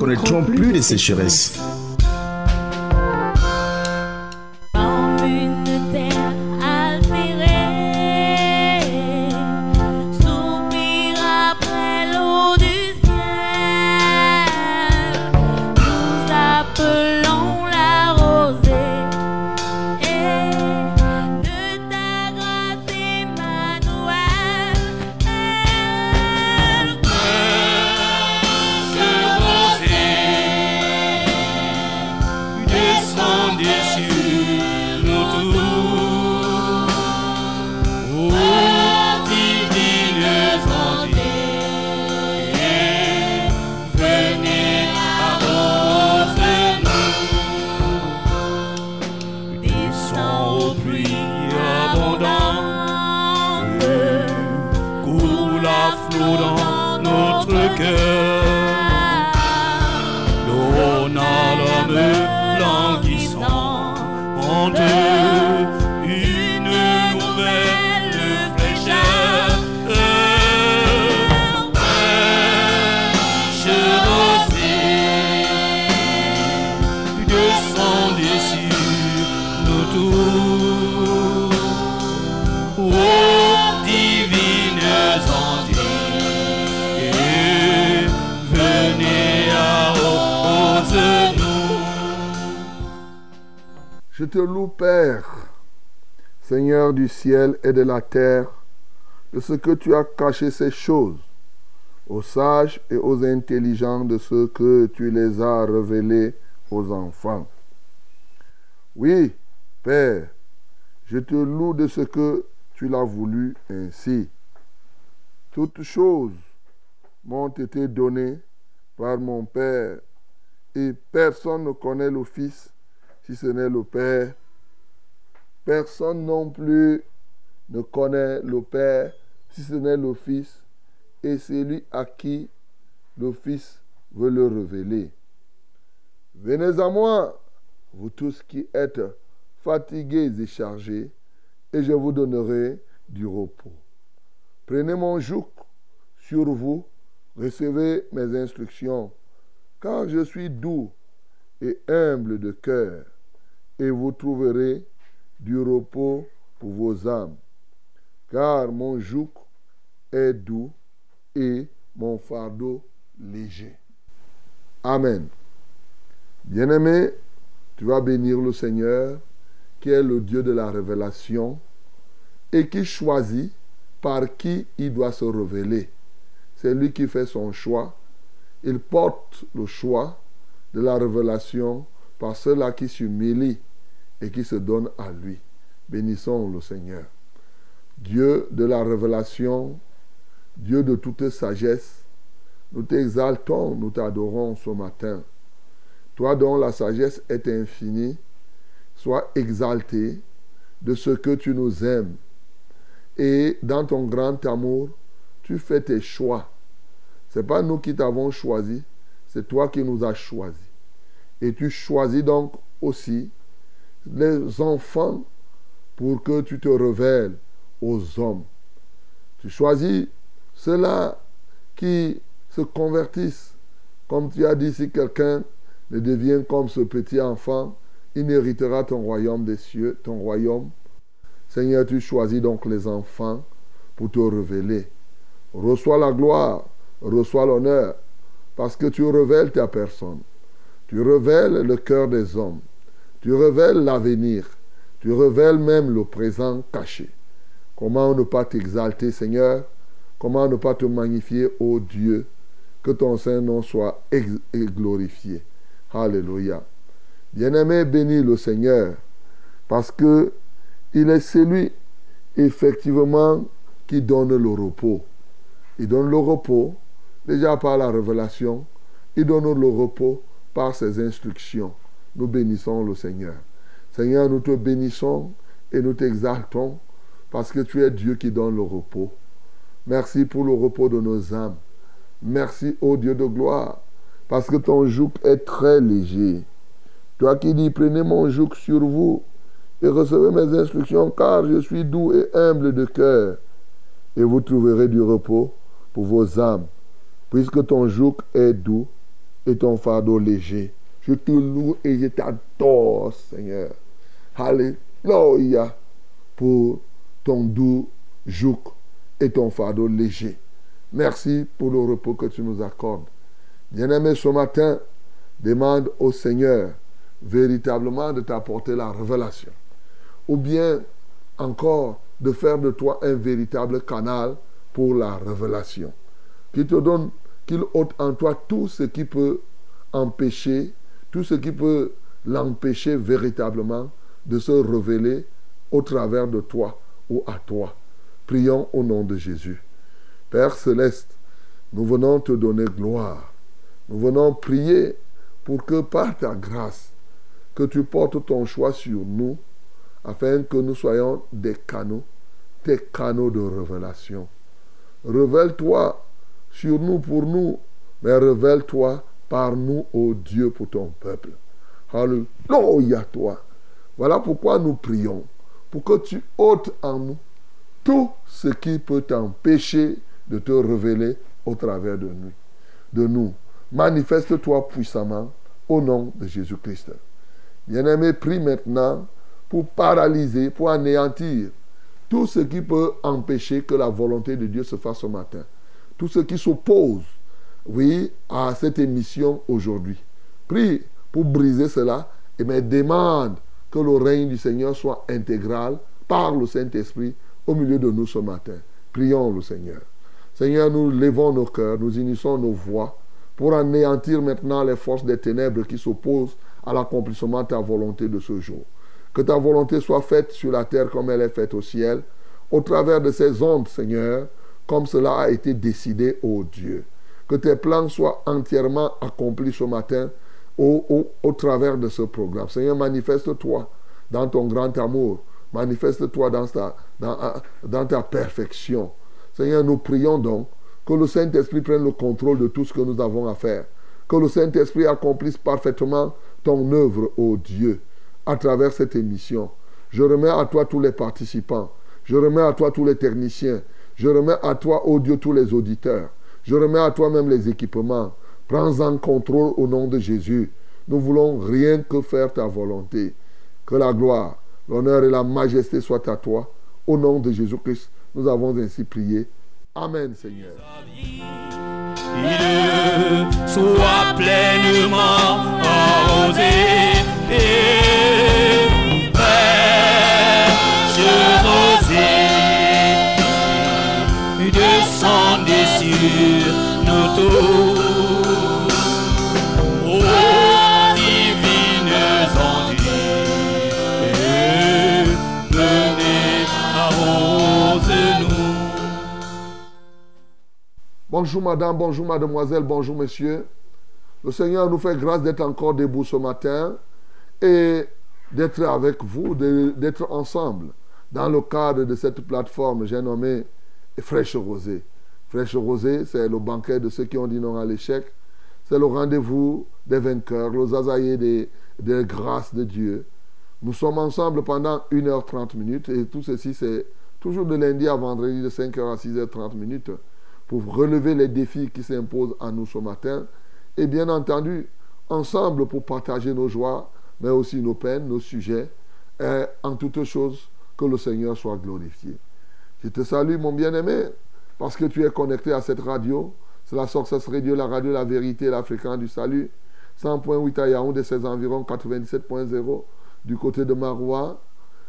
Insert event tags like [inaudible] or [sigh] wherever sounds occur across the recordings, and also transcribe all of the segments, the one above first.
connaîtront plus de sécheresse. Ciel et de la terre, de ce que tu as caché ces choses aux sages et aux intelligents de ce que tu les as révélées aux enfants. Oui, Père, je te loue de ce que tu l'as voulu ainsi. Toutes choses m'ont été données par mon Père, et personne ne connaît le Fils si ce n'est le Père. Personne non plus ne connaît le Père si ce n'est le Fils et celui à qui le Fils veut le révéler. Venez à moi, vous tous qui êtes fatigués et chargés, et je vous donnerai du repos. Prenez mon joug sur vous, recevez mes instructions, car je suis doux et humble de cœur et vous trouverez du repos pour vos âmes. Car mon joug est doux et mon fardeau léger. Amen. Bien-aimé, tu vas bénir le Seigneur, qui est le Dieu de la révélation, et qui choisit par qui il doit se révéler. C'est lui qui fait son choix. Il porte le choix de la révélation par ceux-là qui s'humilient et qui se donne à lui. Bénissons le Seigneur. Dieu de la révélation, Dieu de toute sagesse, nous t'exaltons, nous t'adorons ce matin. Toi dont la sagesse est infinie, sois exalté de ce que tu nous aimes. Et dans ton grand amour, tu fais tes choix. Ce n'est pas nous qui t'avons choisi, c'est toi qui nous as choisis. Et tu choisis donc aussi les enfants pour que tu te révèles aux hommes. Tu choisis ceux-là qui se convertissent. Comme tu as dit, si quelqu'un ne devient comme ce petit enfant, il n'héritera ton royaume des cieux, ton royaume. Seigneur, tu choisis donc les enfants pour te révéler. Reçois la gloire, reçois l'honneur, parce que tu révèles ta personne. Tu révèles le cœur des hommes. Tu révèles l'avenir. Tu révèles même le présent caché. Comment ne pas t'exalter, Seigneur? Comment ne pas te magnifier, ô Dieu? Que ton Saint-Nom soit glorifié. Alléluia. Bien-aimé, bénis le Seigneur, parce que il est celui, effectivement, qui donne le repos. Il donne le repos, déjà par la révélation, il donne le repos par ses instructions nous bénissons le Seigneur. Seigneur, nous te bénissons et nous t'exaltons parce que tu es Dieu qui donne le repos. Merci pour le repos de nos âmes. Merci, ô Dieu de gloire, parce que ton joug est très léger. Toi qui dis, prenez mon joug sur vous et recevez mes instructions, car je suis doux et humble de cœur, et vous trouverez du repos pour vos âmes, puisque ton joug est doux et ton fardeau léger. Je te loue et je t'adore, Seigneur. Alléluia pour ton doux joug et ton fardeau léger. Merci pour le repos que tu nous accordes. Bien-aimé, ce matin, demande au Seigneur véritablement de t'apporter la révélation. Ou bien encore de faire de toi un véritable canal pour la révélation. Qu'il te donne, qu'il ôte en toi tout ce qui peut empêcher, tout ce qui peut l'empêcher véritablement de se révéler au travers de toi ou à toi. Prions au nom de Jésus. Père céleste, nous venons te donner gloire. Nous venons prier pour que par ta grâce, que tu portes ton choix sur nous, afin que nous soyons des canaux, des canaux de révélation. Révèle-toi sur nous pour nous, mais révèle-toi par nous, ô Dieu, pour ton peuple. Alléluia toi. Voilà pourquoi nous prions, pour que tu ôtes en nous tout ce qui peut t'empêcher de te révéler au travers de nous. De nous. Manifeste-toi puissamment au nom de Jésus-Christ. Bien-aimé, prie maintenant pour paralyser, pour anéantir tout ce qui peut empêcher que la volonté de Dieu se fasse ce matin. Tout ce qui s'oppose, oui, à cette émission aujourd'hui. Prie pour briser cela et demande que le règne du Seigneur soit intégral par le Saint-Esprit au milieu de nous ce matin. Prions le Seigneur. Seigneur, nous levons nos cœurs, nous unissons nos voix pour anéantir maintenant les forces des ténèbres qui s'opposent à l'accomplissement de ta volonté de ce jour. Que ta volonté soit faite sur la terre comme elle est faite au ciel, au travers de ces ondes, Seigneur, comme cela a été décidé, ô Dieu. Que tes plans soient entièrement accomplis ce matin au, travers de ce programme. Seigneur, manifeste-toi dans ton grand amour. Manifeste-toi dans ta, dans, ta perfection. Seigneur, nous prions donc que le Saint-Esprit prenne le contrôle de tout ce que nous avons à faire. Que le Saint-Esprit accomplisse parfaitement ton œuvre, ô Dieu, à travers cette émission. Je remets à toi tous les participants. Je remets à toi tous les techniciens. Je remets à toi, ô Dieu, tous les auditeurs. Je remets à toi même les équipements. Prends en contrôle au nom de Jésus. Nous voulons rien que faire ta volonté. Que la gloire, l'honneur et la majesté soient à toi. Au nom de Jésus-Christ, nous avons ainsi prié. Amen, Seigneur. Soit pleinement Bonjour madame, bonjour mademoiselle, bonjour monsieur. Le Seigneur nous fait grâce d'être encore debout ce matin et d'être avec vous, d'être ensemble dans le cadre de cette plateforme, j'ai nommé Fraîche Rosée. Fraîche Rosée, c'est le banquet de ceux qui ont dit non à l'échec. C'est le rendez-vous des vainqueurs, le zazaïer des, grâces de Dieu. Nous sommes ensemble pendant 1h30 minutes et tout ceci, c'est toujours de lundi à vendredi de 5h à 6h30 minutes pour relever les défis qui s'imposent à nous ce matin. Et bien entendu, ensemble pour partager nos joies, mais aussi nos peines, nos sujets, et en toutes choses, que le Seigneur soit glorifié. Je te salue, mon bien-aimé, parce que tu es connecté à cette radio. C'est la Success Radio, la radio La Vérité, la fréquence du salut. 100.8 à Yaoundé, ses environs, 97.0 du côté de Maroua,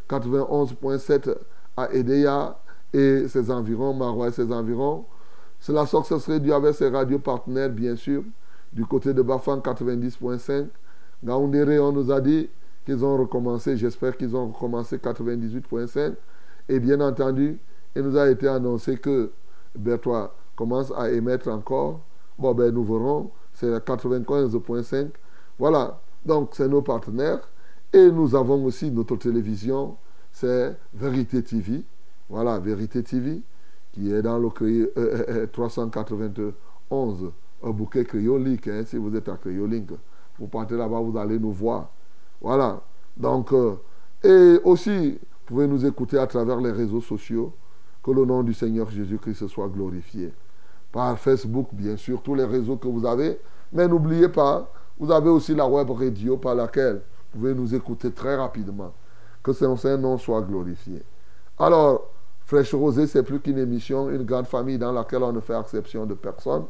91.7 à Edea et ses environs, Maroua et ses environs. C'est la Success Radio avec ses radios partenaires, bien sûr, du côté de Bafan 90.5. Gaoundéré, on nous a dit qu'ils ont recommencé, j'espère qu'ils ont recommencé 98.5. Et bien entendu, il nous a été annoncé que Bertois commence à émettre encore. Bon, ben nous verrons, c'est à 95.5. Voilà, donc c'est nos partenaires. Et nous avons aussi notre télévision, c'est Vérité TV. Voilà, Vérité TV, qui est dans le cré- euh, euh, euh, 391 un bouquet créolique. hein, si vous êtes à Créolique, vous partez là-bas, vous allez nous voir. Voilà. Donc, et aussi, vous pouvez nous écouter à travers les réseaux sociaux. Que le nom du Seigneur Jésus-Christ soit glorifié. Par Facebook, bien sûr, tous les réseaux que vous avez, Mais n'oubliez pas, vous avez aussi la web radio par laquelle vous pouvez nous écouter très rapidement. Que son nom soit glorifié. Alors, Fraîche Rosée, c'est plus qu'une émission, une grande famille dans laquelle on ne fait exception de personne.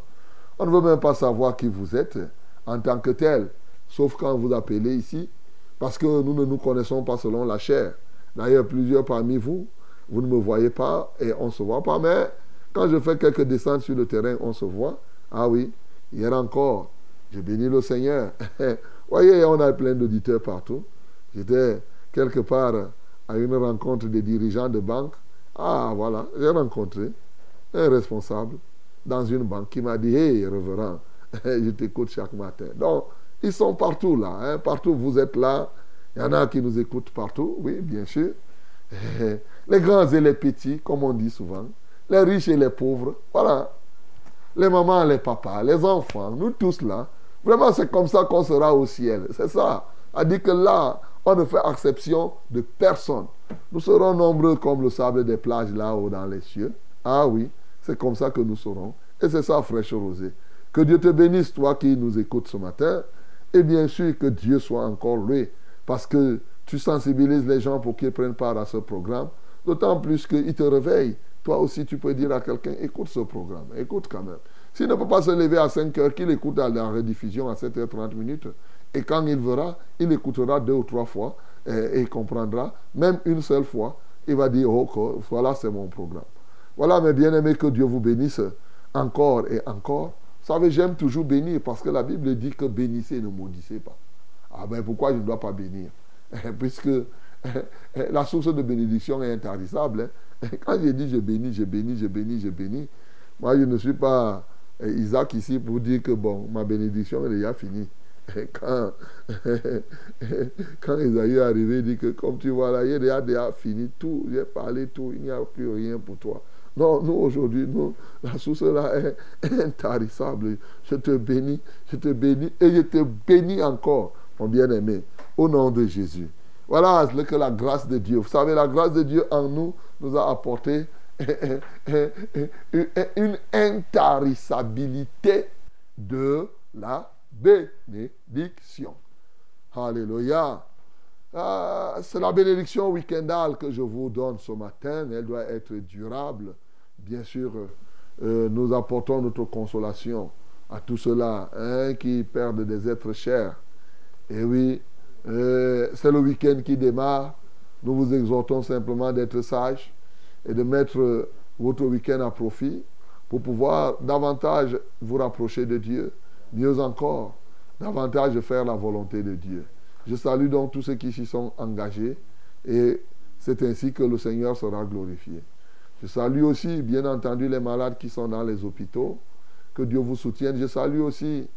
On ne veut même pas savoir qui vous êtes en tant que tel, sauf quand vous appelez ici, parce que nous ne nous connaissons pas selon la chair. D'ailleurs, plusieurs parmi vous, vous ne me voyez pas et on ne se voit pas, mais quand je fais quelques descentes sur le terrain, on se voit. Ah oui, hier encore, j'ai béni le Seigneur. [laughs] voyez, on a plein d'auditeurs partout. J'étais quelque part à une rencontre des dirigeants de banque. Ah voilà, j'ai rencontré un responsable dans une banque qui m'a dit, hé, révérend, [laughs] je t'écoute chaque matin. Donc, ils sont partout là, hein. partout vous êtes là. Il y en a qui nous écoutent partout, oui, bien sûr. [laughs] Les grands et les petits, comme on dit souvent. Les riches et les pauvres. Voilà. Les mamans, les papas, les enfants, nous tous là. Vraiment, c'est comme ça qu'on sera au ciel. C'est ça. A dit que là, on ne fait exception de personne. Nous serons nombreux comme le sable des plages là-haut dans les cieux. Ah oui, c'est comme ça que nous serons. Et c'est ça, fraîche rosée. Que Dieu te bénisse, toi qui nous écoutes ce matin. Et bien sûr, que Dieu soit encore loué. Parce que tu sensibilises les gens pour qu'ils prennent part à ce programme. D'autant plus qu'ils te réveillent. Toi aussi, tu peux dire à quelqu'un, écoute ce programme, écoute quand même. S'il ne peut pas se lever à 5 heures, qu'il écoute à la rediffusion à 7h30 minutes. Et quand il verra, il écoutera deux ou trois fois et, il comprendra. Même une seule fois, il va dire, oh, voilà, c'est mon programme. Voilà, mes bien-aimés, que Dieu vous bénisse encore et encore. Vous savez, j'aime toujours bénir parce que la Bible dit que bénissez et ne maudissez pas. Ah ben pourquoi je ne dois pas bénir? [laughs] Puisque [laughs] la source de bénédiction est intarissable. Hein. [laughs] Quand j'ai dit je bénis, je bénis, je bénis, je bénis, moi je ne suis pas Isaac ici pour dire que bon, ma bénédiction est déjà finie. [laughs] Quand, quand est arrivé, il dit que comme tu vois là, il a déjà fini tout, j'ai parlé tout, il n'y a plus rien pour toi. Non, nous aujourd'hui, la source là est intarissable. Je te bénis, je te bénis et je te bénis encore, mon bien-aimé, au nom de Jésus. Voilà que la grâce de Dieu. Vous savez, la grâce de Dieu en nous nous a apporté [laughs] une intarissabilité de la bénédiction. Alléluia. Ah, c'est la bénédiction week-endale que je vous donne ce matin. Elle doit être durable. Bien sûr, euh, nous apportons notre consolation à tous ceux-là hein, qui perdent des êtres chers. Et oui, c'est le week-end qui démarre. Nous vous exhortons simplement d'être sages et de mettre votre week-end à profit pour pouvoir davantage vous rapprocher de Dieu. Mieux encore, davantage faire la volonté de Dieu. Je salue donc tous ceux qui s'y sont engagés et c'est ainsi que le Seigneur sera glorifié. Je salue aussi, bien entendu, les malades qui sont dans les hôpitaux. Que Dieu vous soutienne. Je salue aussi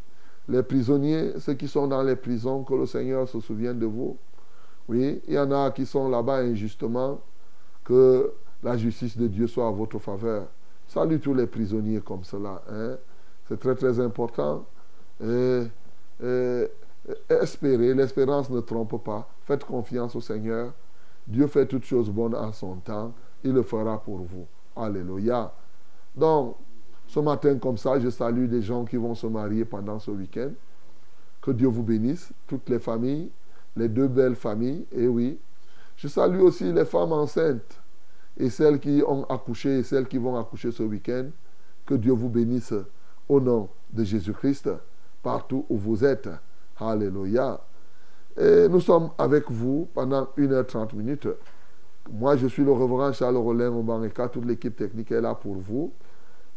les prisonniers, ceux qui sont dans les prisons, que le Seigneur se souvienne de vous. Oui, il y en a qui sont là-bas injustement. Que la justice de Dieu soit à votre faveur. Salue tous les prisonniers comme cela. Hein. C'est très très important. Espérez, l'espérance ne trompe pas. Faites confiance au Seigneur. Dieu fait toutes choses bonnes en son temps. Il le fera pour vous. Alléluia. Donc, ce matin comme ça, je salue des gens qui vont se marier pendant ce week-end. Que Dieu vous bénisse, toutes les familles, les deux belles familles, et oui. Je salue aussi les femmes enceintes et celles qui ont accouché et celles qui vont accoucher ce week-end. Que Dieu vous bénisse au nom de Jésus-Christ partout où vous êtes. Alléluia. Nous sommes avec vous pendant 1h30 minutes. Moi, je suis le reverend Charles Rollin Mbaneka. Toute l'équipe technique est là pour vous.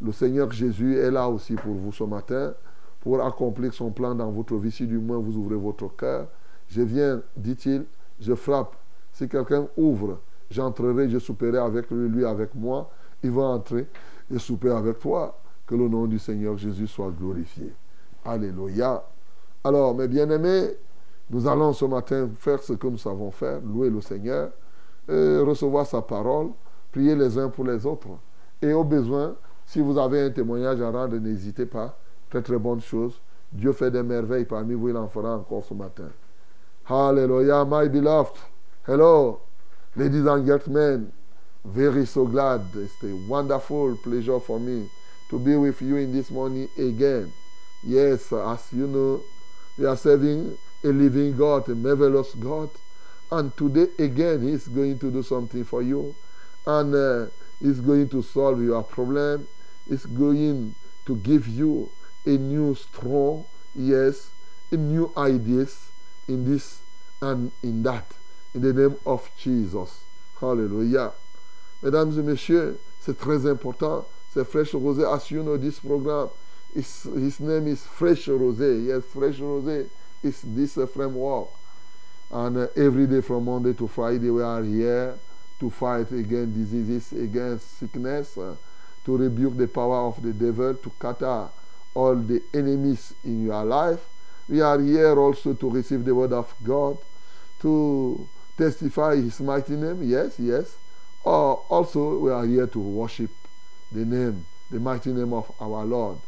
Le Seigneur Jésus est là aussi pour vous ce matin pour accomplir son plan dans votre vie. Si du moins vous ouvrez votre cœur, je viens, dit-il, je frappe. Si quelqu'un ouvre, j'entrerai, je souperai avec lui, lui avec moi. Il va entrer et souper avec toi. Que le nom du Seigneur Jésus soit glorifié. Alléluia. Alors, mes bien-aimés, nous allons ce matin faire ce que nous savons faire, louer le Seigneur, recevoir sa parole, prier les uns pour les autres. Et au besoin, si vous avez un témoignage à rendre, n'hésitez pas. Très très bonne chose. Dieu fait des merveilles parmi vous, il en fera encore ce matin. Hallelujah, my beloved. Hello, ladies and gentlemen. Very so glad. It's a wonderful pleasure for me to be with you in this morning again. Yes, as you know, we are serving a living God, a marvelous God. And today again, He's going to do something for you. And uh, He's going to solve your problem. He's going to give you a new straw, yes, a new ideas in this and in that. In the name of Jesus. Hallelujah. Mesdames et messieurs, c'est très important. C'est Fresh Rosé. As you know, this program, is, his name is Fresh Rosé. Yes, Fresh Rosé is this uh, framework. And uh, every day from Monday to Friday, we are here to fight against diseases, against sickness, uh, to rebuke the power of the devil, to scatter all the enemies in your life. We are here also to receive the word of God, to testify his mighty name, yes, yes. Or also, we are here to worship the name, the mighty name of our Lord.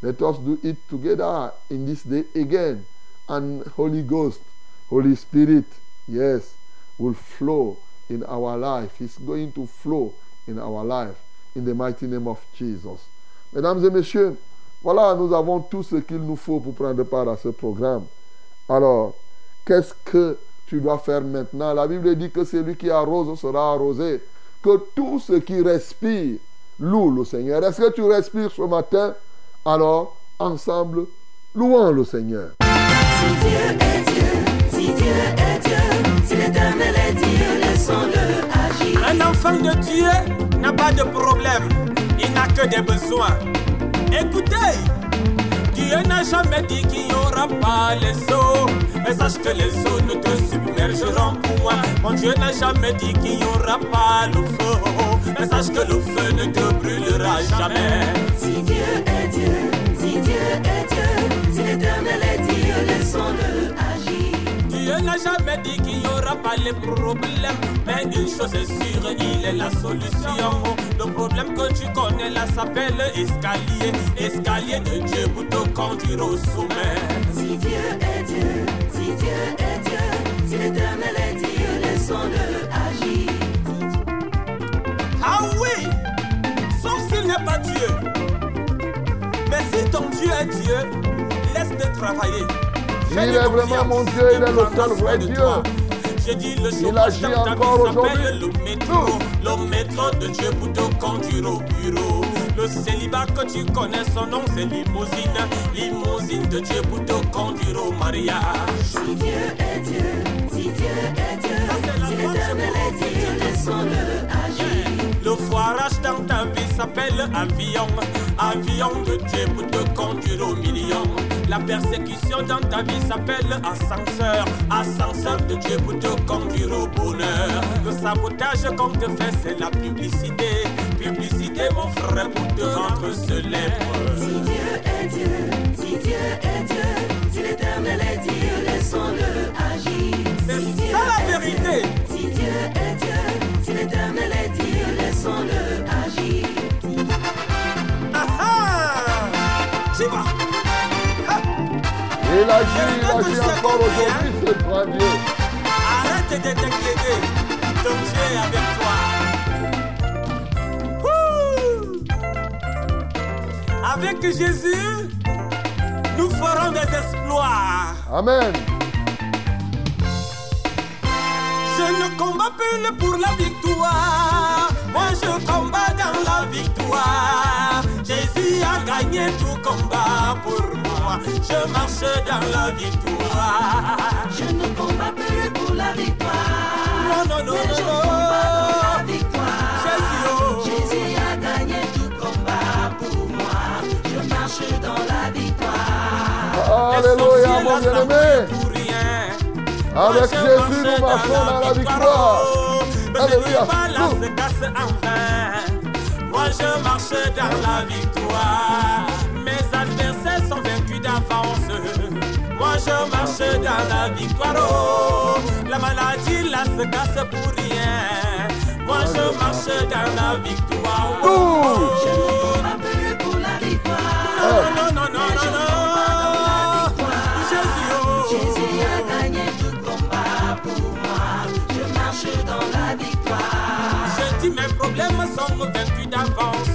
Let us do it together in this day again. And Holy Ghost, Holy Spirit, yes, will flow in our life. It's going to flow in our life in the mighty name of Jesus. Mesdames et messieurs, voilà, nous avons tout ce qu'il nous faut pour prendre part à ce programme. Alors, qu'est-ce que tu dois faire maintenant? La Bible dit que celui qui arrose sera arrosé. Que tout ce qui respire loue le Seigneur. Est-ce que tu respires ce matin? Alors, ensemble, louons le Seigneur. Si Dieu est Dieu, si Dieu est Dieu, si l'éternel est Dieu, laissons-le agir. Un enfant de Dieu pas de problème, il n'a que des besoins. Écoutez, Dieu n'a jamais dit qu'il n'y aura pas les eaux. Mais sache que les eaux ne te submergeront point. Mon Dieu n'a jamais dit qu'il n'y aura pas le feu. Mais sache que le feu ne te brûlera jamais. Si Dieu est Dieu, si Dieu est Dieu, si l'éternel est. Dieu n'a jamais dit qu'il n'y aura pas les problèmes. Mais une chose est sûre, il est la solution. Le problème que tu connais là s'appelle escalier. Escalier de Dieu pour te conduire au sommet. Si Dieu est Dieu, si Dieu est Dieu, si l'éternel est Dieu, laissons-le agir. Ah oui Sauf s'il n'est pas Dieu. Mais si ton Dieu est Dieu, laisse-le travailler. Il est vraiment mon Dieu, il est le seul vrai Dieu. J'ai dit le Il agit dans ta vie encore s'appelle le aujourd'hui. métro. Le métro de Dieu pour te conduire au bureau. Le célibat que tu connais, son nom c'est limousine. Limousine de Dieu pour te conduire au mariage. Si Dieu est Dieu, si Dieu est Dieu, c'est la si l'éternel est Dieu, laissons-le agir. Le foirage dans ta vie s'appelle avion. Avion de Dieu pour te conduire au million. La persécution dans ta vie s'appelle ascenseur. Ascenseur de Dieu pour te conduire au bonheur. Le sabotage qu'on te fait, c'est la publicité. Publicité, mon frère, pour te rendre célèbre. Si Dieu est Dieu, si Dieu est Dieu, si l'éternel est Dieu, laissons-le agir. C'est Si Dieu ça la est vérité. Dieu, Si Dieu est Dieu, si l'éternel est Dieu, laissons-le agir. Il agit, il agit encore aujourd'hui, ce grand Dieu. Arrête de t'inquiéter. Ton Dieu est avec toi. Ouh. Avec Jésus, nous ferons des exploits. Amen. Je ne combats plus pour la victoire. Moi, je combats dans la victoire. Jésus a gagné tout combat pour moi. Je marche dans la victoire. Je ne combats plus pour la victoire. Non, non, non, mais je non, combats non. pour la victoire. Jésus, oh. Jésus a gagné tout combat pour moi. Je marche dans la victoire. Alléluia, mon bien-aimé. pour rien. Avec Moi, je Jésus, marche nous marchons dans la victoire. oh. Alléluia. Là, se casse en vain. Moi, je marche dans la victoire. Sont vaincus d'avance. Moi, je marche dans la victoire. Oh, la maladie, là, se casse pour rien. Moi, je marche dans la victoire. Oh, oh, Je pour la victoire. Non, non, non, non, mais non, non. victoire. Jésus, oh. Jésus a gagné tout combat pour moi. Je marche dans la victoire. Je dis mes problèmes sont vaincus d'avance.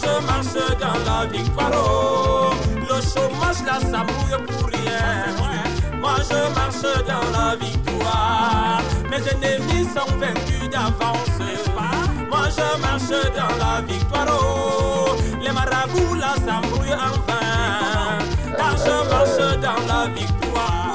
Je marche dans la victoire. Oh, le chômage là, ça mouille pour rien. Moi je marche dans la victoire. Mes ennemis sont vaincus d'avance. Moi je marche dans la victoire. Oh, les marabouts là, ça mouille en vain. Car je marche dans la victoire.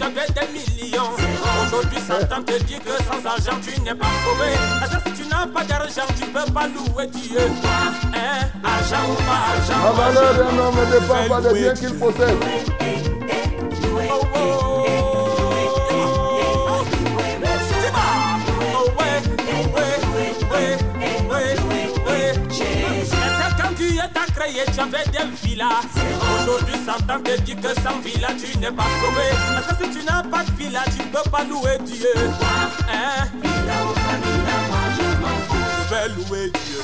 étais créé, tu avais des millions. Aujourd'hui, Satan te dit que sans argent, tu n'es pas sauvé. Est-ce que si tu n'as pas d'argent, tu peux pas louer Dieu? Hein? Argent ou pas argent? La valeur d'un homme ne dépend pas des biens qu'il possède. n'essayez jamais de villa. Aujourd'hui, Satan te dit que sans villa, tu n'es pas sauvé. Parce que si tu n'as pas de villa, tu ne peux pas louer Dieu. Louer Dieu.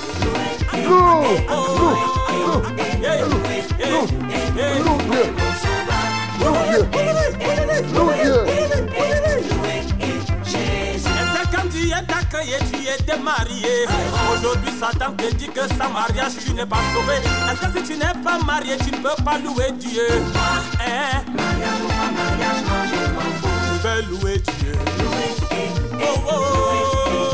Et quand tu es accueilli, tu étais marié Aujourd'hui, Satan te dit que sans mariage, tu n'es pas sauvé. Est-ce que si tu n'es pas marié, tu ne peux pas louer Dieu? Hein Je vais louer Dieu? Oh, oh, oh.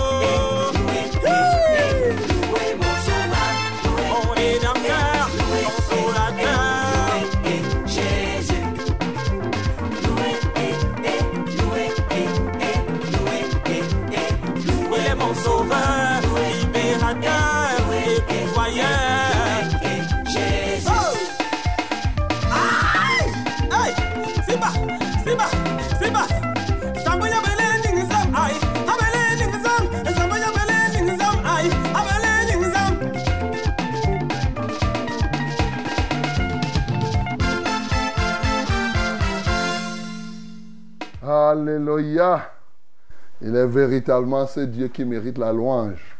Alléluia. Il est véritablement ce Dieu qui mérite la louange.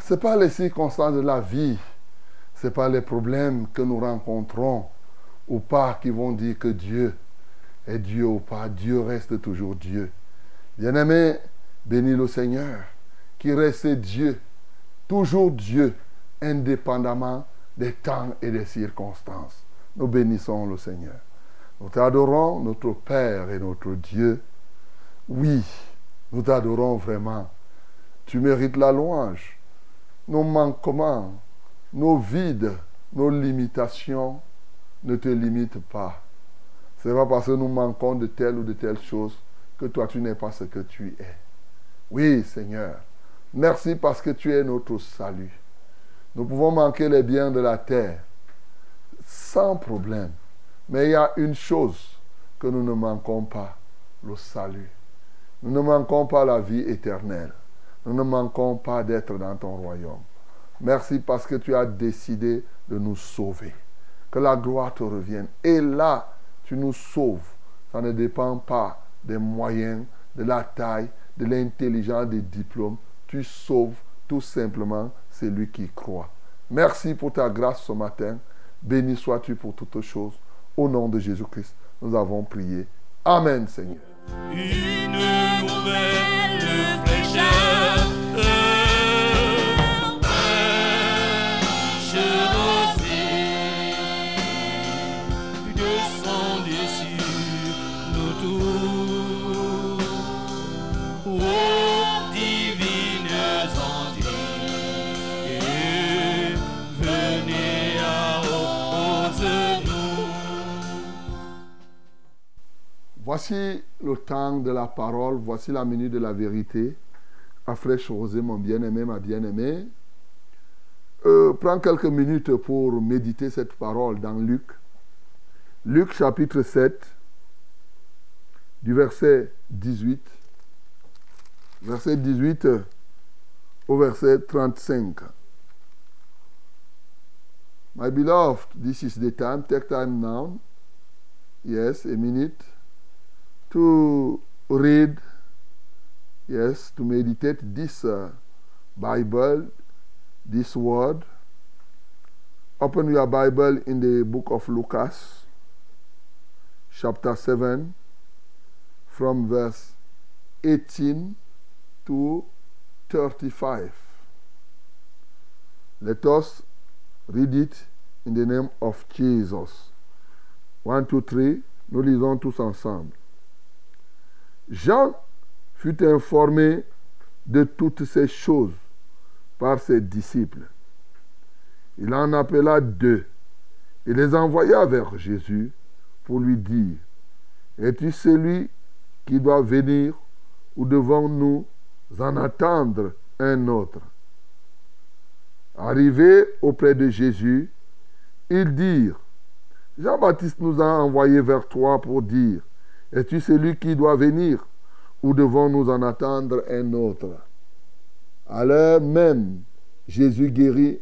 Ce n'est pas les circonstances de la vie, ce n'est pas les problèmes que nous rencontrons ou pas qui vont dire que Dieu est Dieu ou pas. Dieu reste toujours Dieu. Bien-aimé, bénis le Seigneur, qui reste Dieu, toujours Dieu, indépendamment des temps et des circonstances. Nous bénissons le Seigneur. Nous t'adorons, notre Père et notre Dieu. Oui, nous t'adorons vraiment. Tu mérites la louange. Nos manquements, nos vides, nos limitations ne te limitent pas. Ce n'est pas parce que nous manquons de telle ou de telle chose que toi tu n'es pas ce que tu es. Oui, Seigneur. Merci parce que tu es notre salut. Nous pouvons manquer les biens de la terre sans problème. Mais il y a une chose que nous ne manquons pas, le salut. Nous ne manquons pas la vie éternelle. Nous ne manquons pas d'être dans ton royaume. Merci parce que tu as décidé de nous sauver. Que la gloire te revienne. Et là, tu nous sauves. Ça ne dépend pas des moyens, de la taille, de l'intelligence, des diplômes. Tu sauves tout simplement celui qui croit. Merci pour ta grâce ce matin. Béni sois-tu pour toutes choses. Au nom de Jésus-Christ, nous avons prié. Amen, Seigneur. Voici le temps de la parole, voici la minute de la vérité. À fraîche rosée, mon bien-aimé, ma bien-aimée. Euh, prends quelques minutes pour méditer cette parole dans Luc. Luc chapitre 7, du verset 18 verset 18 au verset 35. My beloved, this is the time. Take time now. Yes, a minute to read. Yes, to meditate this uh, Bible, this word. Open your Bible in the book of Lucas, chapter 7, from verse 18 to 35. Let us read it in the name of Jesus. 1, 2, 3, nous lisons tous ensemble. Jean fut informé de toutes ces choses par ses disciples. Il en appela deux et les envoya vers Jésus pour lui dire, Es-tu celui qui doit venir ou devons-nous en attendre un autre Arrivés auprès de Jésus, ils dirent, Jean-Baptiste nous a envoyés vers toi pour dire, Es-tu celui qui doit venir ou devons-nous en attendre un autre? À l'heure même, Jésus guérit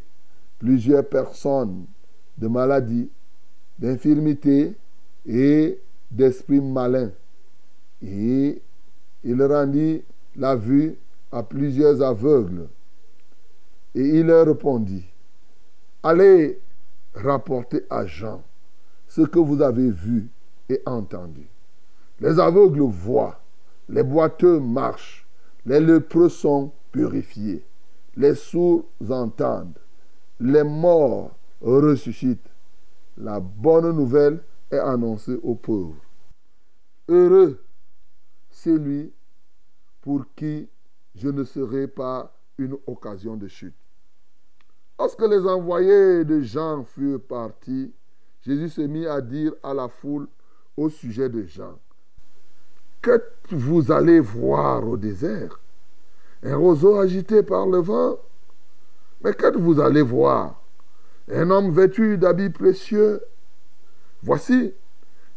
plusieurs personnes de maladies, d'infirmités et d'esprits malins. Et il rendit la vue à plusieurs aveugles. Et il leur répondit, allez rapporter à Jean ce que vous avez vu et entendu. Les aveugles voient, les boiteux marchent, les lépreux sont purifiés, les sourds entendent, les morts ressuscitent. La bonne nouvelle est annoncée aux pauvres. Heureux celui pour qui je ne serai pas une occasion de chute. Lorsque les envoyés de Jean furent partis, Jésus se mit à dire à la foule au sujet de Jean, que vous allez voir au désert? Un roseau agité par le vent? Mais que vous allez voir? Un homme vêtu d'habits précieux? Voici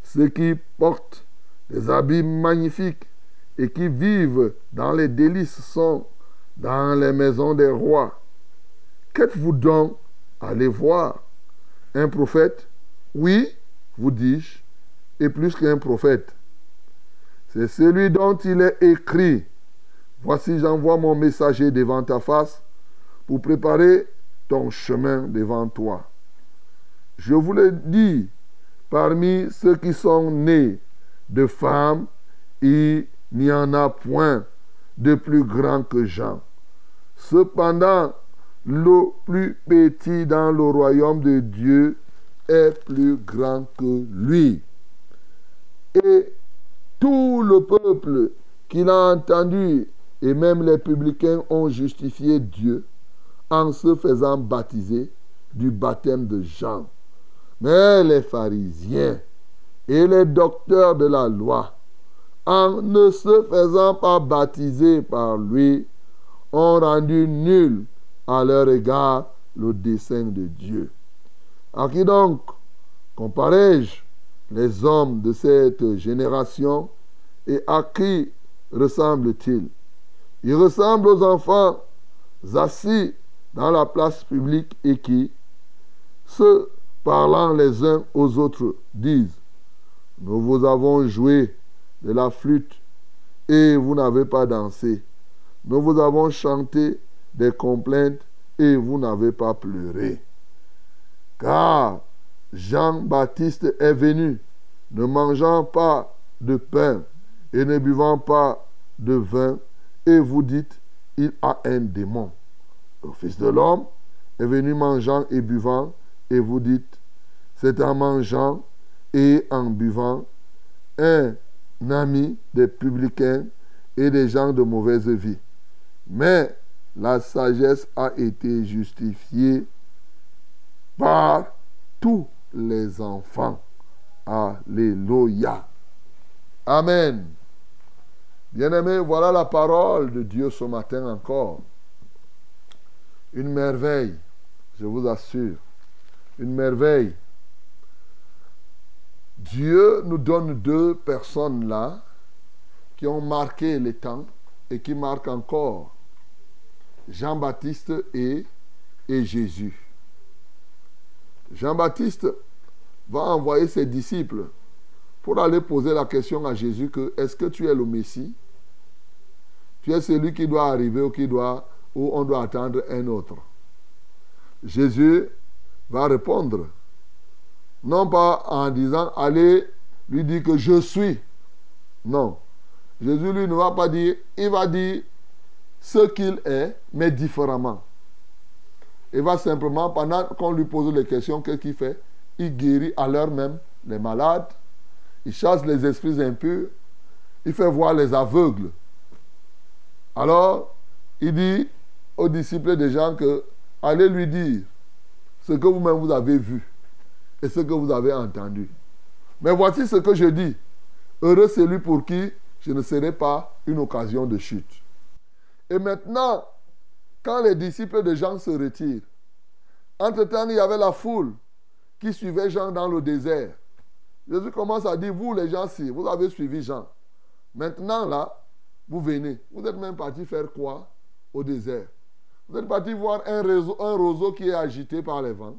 ceux qui portent des habits magnifiques et qui vivent dans les délices sont dans les maisons des rois. Qu'êtes-vous donc allez voir? Un prophète? Oui, vous dis-je, et plus qu'un prophète. C'est celui dont il est écrit. Voici, j'envoie mon messager devant ta face pour préparer ton chemin devant toi. Je vous le dis, parmi ceux qui sont nés de femmes, il n'y en a point de plus grand que Jean. Cependant, le plus petit dans le royaume de Dieu est plus grand que lui. Et tout le peuple qui l'a entendu, et même les publicains ont justifié Dieu en se faisant baptiser du baptême de Jean. Mais les pharisiens et les docteurs de la loi, en ne se faisant pas baptiser par lui, ont rendu nul à leur égard le dessein de Dieu. À qui donc comparais-je les hommes de cette génération et à qui ressemblent-ils Ils ressemblent aux enfants assis dans la place publique et qui, se parlant les uns aux autres, disent, nous vous avons joué de la flûte et vous n'avez pas dansé. Nous vous avons chanté des complaintes et vous n'avez pas pleuré. Car Jean-Baptiste est venu, ne mangeant pas de pain et ne buvant pas de vin, et vous dites, il a un démon. Le Fils de l'homme est venu mangeant et buvant, et vous dites, c'est en mangeant et en buvant un ami des publicains et des gens de mauvaise vie. Mais la sagesse a été justifiée par tous les enfants. Alléluia. Amen. Bien-aimés, voilà la parole de Dieu ce matin encore. Une merveille, je vous assure. Une merveille. Dieu nous donne deux personnes là qui ont marqué les temps et qui marque encore Jean-Baptiste et, et Jésus. Jean-Baptiste va envoyer ses disciples pour aller poser la question à Jésus que est-ce que tu es le Messie? Tu es celui qui doit arriver ou qui doit ou on doit attendre un autre? Jésus va répondre non pas en disant allez lui dire que je suis. Non. Jésus lui ne va pas dire, il va dire ce qu'il est, mais différemment. Il va simplement, pendant qu'on lui pose les questions, qu'est-ce qu'il fait? Il guérit à l'heure même les malades, il chasse les esprits impurs, il fait voir les aveugles. Alors, il dit aux disciples des gens que allez lui dire ce que vous-même vous avez vu et ce que vous avez entendu. Mais voici ce que je dis. Heureux celui pour qui je ne serai pas une occasion de chute. Et maintenant, quand les disciples de Jean se retirent, entre-temps, il y avait la foule qui suivait Jean dans le désert. Jésus commence à dire, vous les gens, si vous avez suivi Jean, maintenant là, vous venez. Vous êtes même parti faire quoi au désert? Vous êtes parti voir un, réseau, roseau qui est agité par les vents.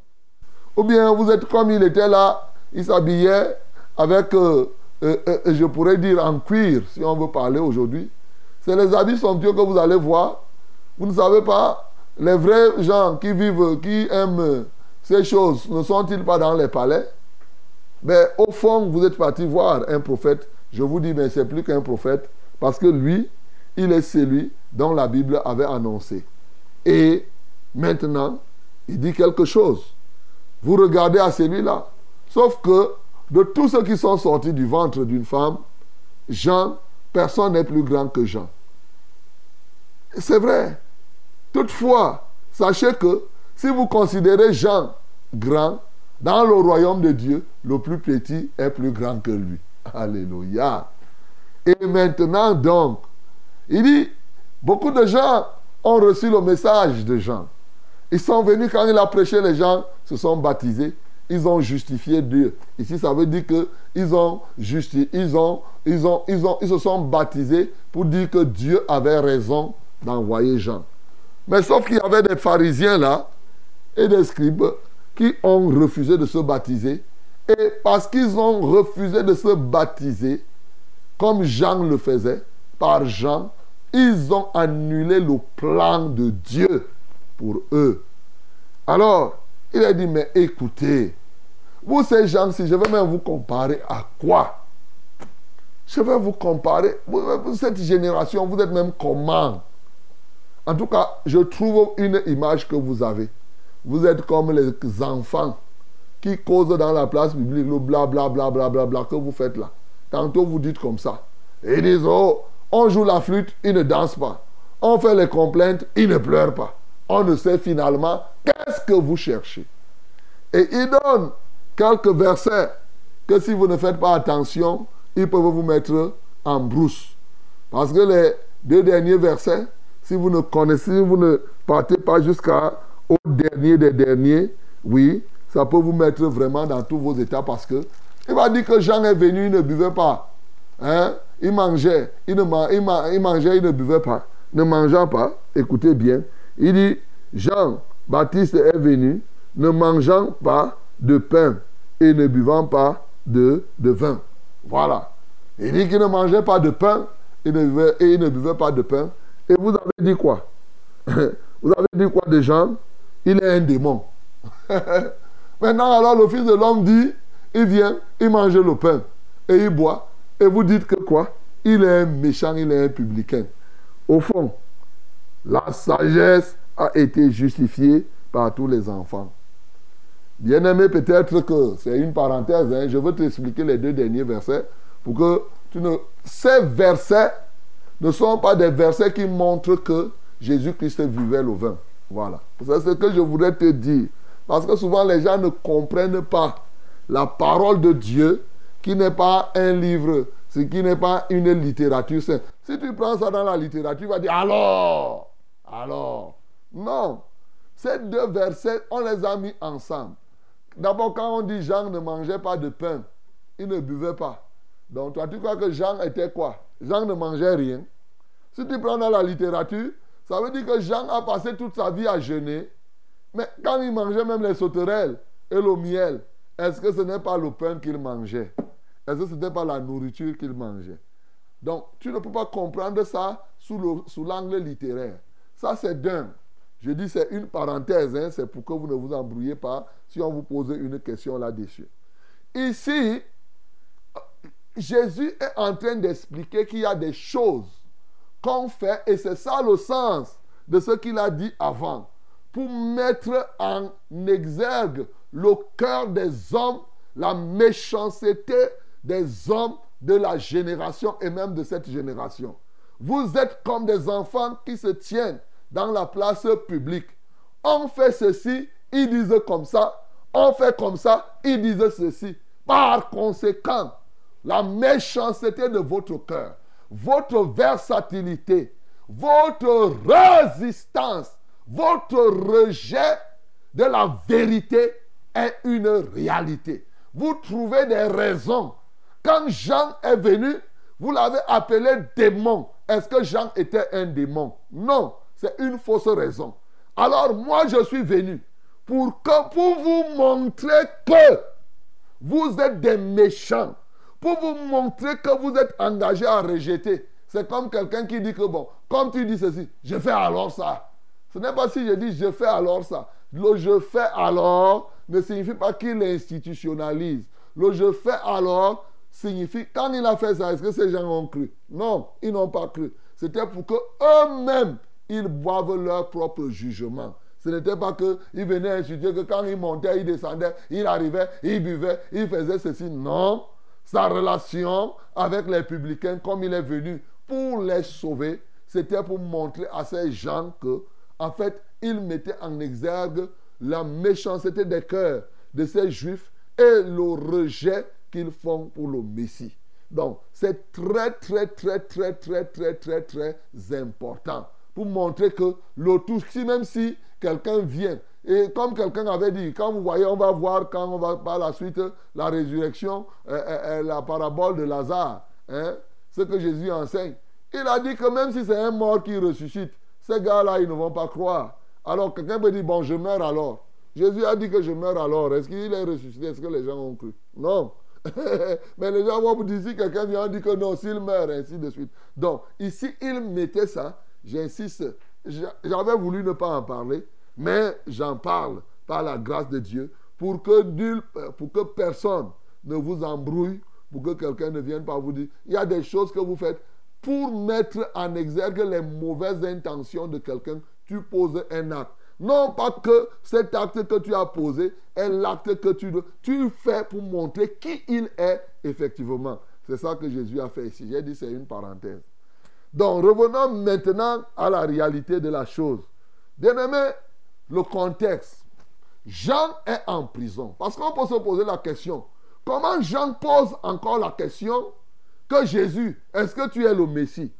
Ou bien vous êtes comme il était là, il s'habillait avec, euh, euh, euh, je pourrais dire en cuir, si on veut parler aujourd'hui. C'est les habits somptueux que vous allez voir. Vous ne savez pas, les vrais gens qui vivent, qui aiment ces choses, ne sont-ils pas dans les palais? Mais au fond, vous êtes parti voir un prophète. Je vous dis, mais c'est plus qu'un prophète, parce que lui, il est celui dont la Bible avait annoncé. Et maintenant, il dit quelque chose. Vous regardez à celui-là. Sauf que de tous ceux qui sont sortis du ventre d'une femme, Jean, personne n'est plus grand que Jean. C'est vrai. Toutefois, sachez que si vous considérez Jean grand, dans le royaume de Dieu, le plus petit est plus grand que lui. Alléluia. Et maintenant donc, il dit, beaucoup de gens ont reçu le message de Jean. Ils sont venus quand il a prêché, les gens se sont baptisés. Ils ont justifié Dieu. Ici, ça veut dire que ils ont justifié, ils ont, ils ont, ils se sont baptisés pour dire que Dieu avait raison d'envoyer Jean. Mais sauf qu'il y avait des pharisiens là et des scribes qui ont refusé de se baptiser. Et parce qu'ils ont refusé de se baptiser, comme Jean le faisait, par Jean, ils ont annulé le plan de Dieu pour eux. Alors, il a dit, mais écoutez, vous ces gens, si je vais même vous comparer à quoi? Je vais vous comparer, cette génération, vous êtes même comment? En tout cas, je trouve une image que vous avez. Vous êtes comme les enfants qui causent dans la place publique le bla bla bla bla bla bla que vous faites là. Tantôt vous dites comme ça. Ils disent, oh, on joue la flûte, ils ne dansent pas. On fait les complaintes, ils ne pleurent pas on ne sait finalement qu'est-ce que vous cherchez. Et il donne quelques versets que si vous ne faites pas attention, ils peuvent vous mettre en brousse. Parce que les deux derniers versets, si vous ne connaissez, vous ne partez pas jusqu'au dernier des derniers, oui, ça peut vous mettre vraiment dans tous vos états parce que il va dire que Jean est venu, il ne buvait pas. Hein? Il mangeait, il, ne il mangeait, il ne buvait pas. Ne mangeant pas, écoutez bien, il dit, Jean-Baptiste est venu ne mangeant pas de pain et ne buvant pas de, vin. Voilà. Il dit qu'il ne mangeait pas de pain et, ne et il ne buvait pas de pain. Et vous avez dit quoi? [laughs] Vous avez dit quoi de Jean Il est un démon. [laughs] Maintenant, alors, le Fils de l'homme dit, il vient, il mange le pain et il boit. Et vous dites que quoi? Il est un méchant, il est un publicain. Au fond, la sagesse a été justifiée par tous les enfants. Bien-aimé, peut-être que c'est une parenthèse, hein, je veux t'expliquer les deux derniers versets pour que tu ne... Ces versets ne sont pas des versets qui montrent que Jésus-Christ vivait le vin. Voilà. C'est ce que je voudrais te dire. Parce que souvent les gens ne comprennent pas la parole de Dieu qui n'est pas un livre, ce qui n'est pas une littérature Si tu prends ça dans la littérature, tu vas dire alors alors, non. Ces deux versets, on les a mis ensemble. D'abord, quand on dit Jean ne mangeait pas de pain, il ne buvait pas. Donc, toi, tu crois que Jean était quoi? Jean ne mangeait rien. Si tu prends dans la littérature, ça veut dire que Jean a passé toute sa vie à jeûner. Mais quand il mangeait même les sauterelles et le miel, est-ce que ce n'est pas le pain qu'il mangeait? Est-ce que ce n'était pas la nourriture qu'il mangeait? Donc, tu ne peux pas comprendre ça sous le- sous l'angle littéraire. Ça, c'est d'un. Je dis c'est une parenthèse, hein, c'est pour que vous ne vous embrouillez pas si on vous pose une question là-dessus. Ici, Jésus est en train d'expliquer qu'il y a des choses qu'on fait, et c'est ça le sens de ce qu'il a dit avant, pour mettre en exergue le cœur des hommes, la méchanceté des hommes de la génération et même de cette génération. Vous êtes comme des enfants qui se tiennent dans la place publique. On fait ceci, ils disent comme ça. On fait comme ça, ils disent ceci. Par conséquent, la méchanceté de votre cœur, votre versatilité, votre résistance, votre rejet de la vérité est une réalité. Vous trouvez des raisons. Quand Jean est venu, vous l'avez appelé démon. Est-ce que Jean était un démon? Non, c'est une fausse raison. Alors moi, je suis venu pour, que, pour vous montrer que vous êtes des méchants. Pour vous montrer que vous êtes engagés à rejeter. C'est comme quelqu'un qui dit que, bon, comme tu dis ceci, je fais alors ça. Ce n'est pas si je dis je fais alors ça. Le je fais alors ne signifie pas qu'il institutionnalise. Le je fais alors signifie, quand il a fait ça, est-ce que ces gens ont cru? Non, ils n'ont pas cru. C'était pour que eux-mêmes, ils boivent leur propre jugement. Ce n'était pas qu'ils venaient instituer que quand il montait, il descendait, il arrivait, il buvait, il faisait ceci. Non. Sa relation avec les publicains, comme il est venu pour les sauver, c'était pour montrer à ces gens que, en fait, il mettait en exergue la méchanceté des cœurs de ces juifs et le rejet qu'ils font pour le Messie. Donc, c'est très, très, très, très, très, très, très, très important pour montrer que le tout, si même si quelqu'un vient, et comme quelqu'un avait dit, quand vous voyez, on va voir quand on va par la suite la résurrection, euh, euh, euh, la parabole de Lazare, hein, ce que Jésus enseigne. Il a dit que même si c'est un mort qui ressuscite, ces gars-là, ils ne vont pas croire. Alors quelqu'un peut dire, bon, je meurs alors. Jésus a dit que je meurs alors. Est-ce qu'il est ressuscité? Est-ce que les gens ont cru? Non. [laughs] Mais les gens vont vous dire, si quelqu'un vient, on dit que non, s'il meurt, ainsi de suite. Donc, ici, il mettait ça, j'insiste, j'avais voulu ne pas en parler, mais j'en parle par la grâce de Dieu pour que, nul, pour que personne ne vous embrouille, pour que quelqu'un ne vienne pas vous dire, il y a des choses que vous faites pour mettre en exergue les mauvaises intentions de quelqu'un, tu poses un acte. Non pas que cet acte que tu as posé est l'acte que tu, tu fais pour montrer qui il est effectivement. C'est ça que Jésus a fait ici. J'ai dit c'est une parenthèse. Donc revenons maintenant à la réalité de la chose. Bien aimé, le contexte. Jean est en prison. Parce qu'on peut se poser la question. Comment Jean pose encore la question que Jésus, est-ce que tu es le Messie?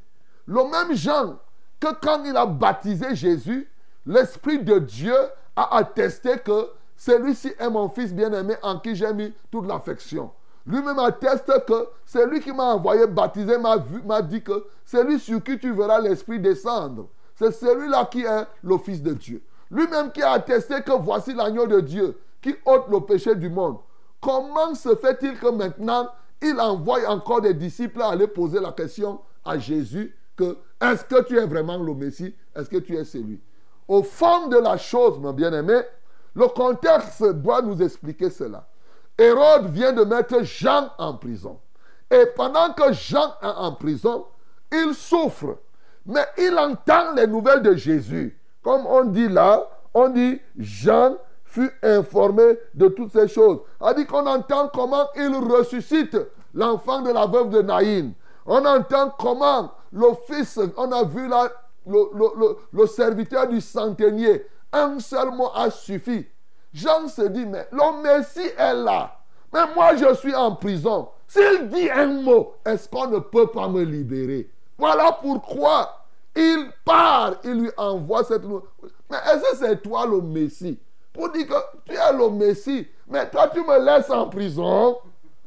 Le même Jean que quand il a baptisé Jésus, l'Esprit de Dieu a attesté que celui-ci est mon fils bien-aimé en qui j'ai mis toute l'affection. Lui-même atteste que c'est lui qui m'a envoyé baptiser, m'a dit que c'est lui sur qui tu verras l'Esprit descendre. C'est celui-là qui est le Fils de Dieu. Lui-même qui a attesté que voici l'agneau de Dieu qui ôte le péché du monde. Comment se fait-il que maintenant il envoie encore des disciples à aller poser la question à Jésus que est-ce que tu es vraiment le Messie? Est-ce que tu es celui? Au fond de la chose, mon bien-aimé, le contexte doit nous expliquer cela. Hérode vient de mettre Jean en prison. Et pendant que Jean est en prison, il souffre. Mais il entend les nouvelles de Jésus. Comme on dit là, on dit Jean fut informé de toutes ces choses. On dit qu'on entend comment il ressuscite l'enfant de la veuve de Naïn. On entend comment le fils, on a vu là, le, le serviteur du centenier, un seul mot a suffi. Jean se dit, mais le Messie est là. Mais moi, je suis en prison. S'il dit un mot, est-ce qu'on ne peut pas me libérer? Voilà pourquoi il part, il lui envoie cette... Mais est-ce que c'est toi le Messie? Pour dire que tu es le Messie, mais toi tu me laisses en prison.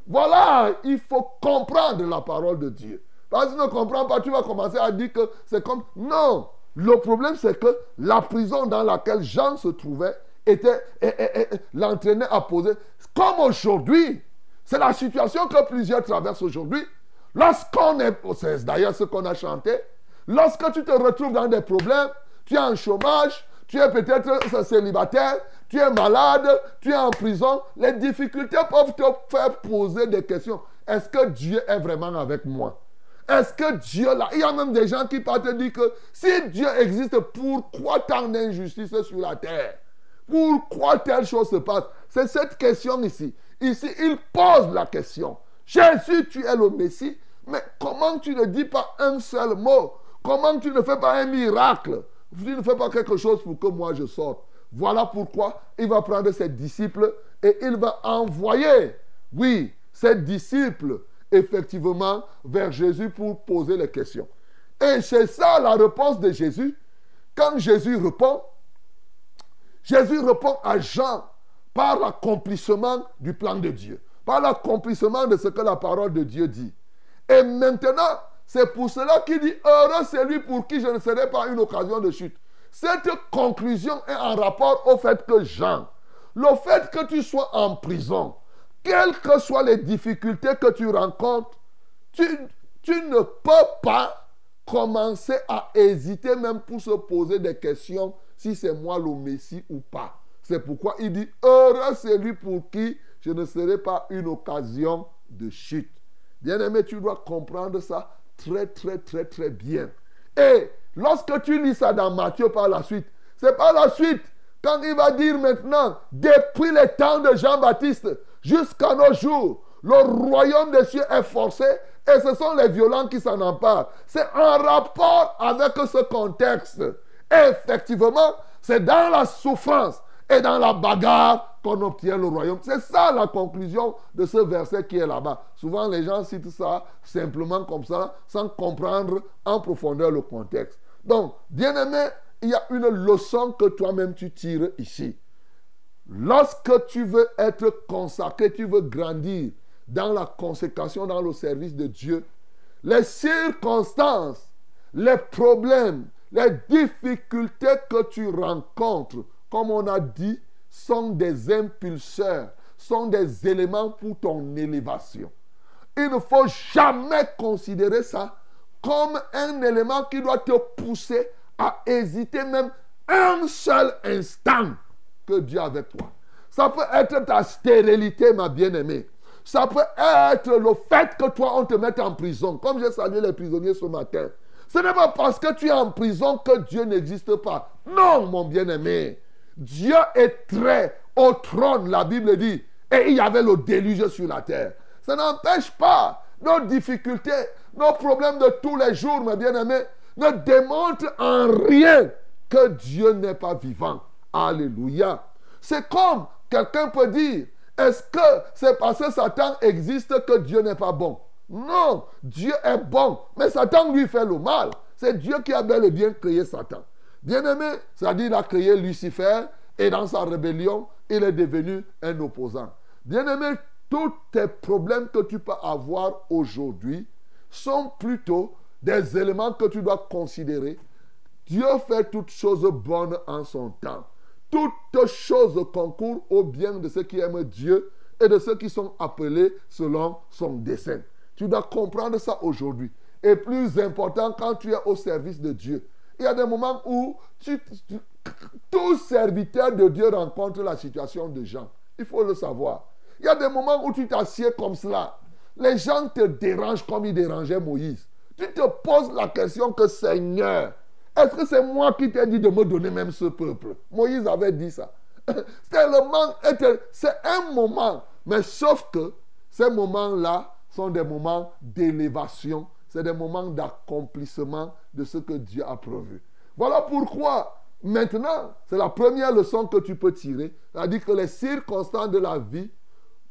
Voilà, il faut comprendre la parole de Dieu. Parce que tu ne comprends pas, tu vas commencer à dire que c'est comme... Non, le problème c'est que la prison dans laquelle Jean se trouvait était, l'entraînait à poser, comme aujourd'hui. C'est la situation que plusieurs traversent aujourd'hui. Lorsqu'on est, c'est d'ailleurs ce qu'on a chanté, lorsque tu te retrouves dans des problèmes, tu es en chômage, tu es peut-être célibataire, tu es malade, tu es en prison, les difficultés peuvent te faire poser des questions. Est-ce que Dieu est vraiment avec moi? Est-ce que Dieu là? Il y a même des gens qui partent te dire que si Dieu existe, pourquoi tant d'injustice sur la terre? Pourquoi telle chose se passe? C'est cette question ici. Ici, il pose la question. Jésus, tu es le Messie, mais comment tu ne dis pas un seul mot? Comment tu ne fais pas un miracle? Tu ne fais pas quelque chose pour que moi je sorte. Voilà pourquoi il va prendre ses disciples et il va envoyer, oui, ses disciples, effectivement, vers Jésus pour poser les questions. Et c'est ça la réponse de Jésus. Quand Jésus répond, Jésus répond à Jean par l'accomplissement du plan de Dieu, par l'accomplissement de ce que la parole de Dieu dit. Et maintenant, c'est pour cela qu'il dit, heureux c'est lui pour qui je ne serai pas une occasion de chute. Cette conclusion est en rapport au fait que Jean, le fait que tu sois en prison, quelles que soient les difficultés que tu rencontres, tu, ne peux pas commencer à hésiter même pour se poser des questions si c'est moi le Messie ou pas. C'est pourquoi il dit, heureux c'est lui pour qui je ne serai pas une occasion de chute. Bien-aimé, tu dois comprendre ça très, très, très, très bien. Et lorsque tu lis ça dans Matthieu par la suite, c'est par la suite, quand il va dire maintenant, depuis les temps de Jean-Baptiste jusqu'à nos jours, le royaume des cieux est forcé et ce sont les violents qui s'en emparent. C'est en rapport avec ce contexte. Effectivement, c'est dans la souffrance et dans la bagarre qu'on obtient le royaume. C'est ça la conclusion de ce verset qui est là-bas. Souvent, les gens citent ça simplement comme ça, sans comprendre en profondeur le contexte. Donc, bien aimé, il y a une leçon que toi-même tu tires ici. Lorsque tu veux être consacré, tu veux grandir dans la consécration, dans le service de Dieu, les circonstances, les problèmes, les difficultés que tu rencontres, comme on a dit, sont des impulseurs, sont des éléments pour ton élévation. Il ne faut jamais considérer ça comme un élément qui doit te pousser à hésiter même un seul instant que Dieu avec toi. Ça peut être ta stérilité, ma bien-aimée. Ça peut être le fait que toi, on te mette en prison. Comme j'ai salué les prisonniers ce matin. Ce n'est pas parce que tu es en prison que Dieu n'existe pas. Non, mon bien-aimé. Dieu est très au trône, la Bible dit. Et il y avait le déluge sur la terre. Ça n'empêche pas nos difficultés, nos problèmes de tous les jours, mes bien-aimés, ne démontrent en rien que Dieu n'est pas vivant. Alléluia. C'est comme quelqu'un peut dire, est-ce que c'est parce que Satan existe que Dieu n'est pas bon? Non, Dieu est bon, mais Satan lui fait le mal. C'est Dieu qui a bel et bien créé Satan. Bien-aimé, c'est-à-dire il a créé Lucifer et dans sa rébellion, il est devenu un opposant. Bien-aimé, tous tes problèmes que tu peux avoir aujourd'hui sont plutôt des éléments que tu dois considérer. Dieu fait toutes choses bonnes en son temps. Toutes choses concourent au bien de ceux qui aiment Dieu et de ceux qui sont appelés selon son dessein. Tu dois comprendre ça aujourd'hui. Et plus important, quand tu es au service de Dieu, il y a des moments où tu, tu- tout serviteur de Dieu rencontre la situation de gens. Il faut le savoir. Il y a des moments où tu t'assieds comme cela. Les gens te dérangent comme ils dérangeaient Moïse. Tu te poses la question que Seigneur, est-ce que c'est moi qui t'ai dit de me donner même ce peuple? Moïse avait dit ça. [laughs] C'est un moment. Mais sauf que ces moments-là sont des moments d'élévation. C'est des moments d'accomplissement de ce que Dieu a prévu. Voilà pourquoi maintenant, c'est la première leçon que tu peux tirer. C'est-à-dire que les circonstances de la vie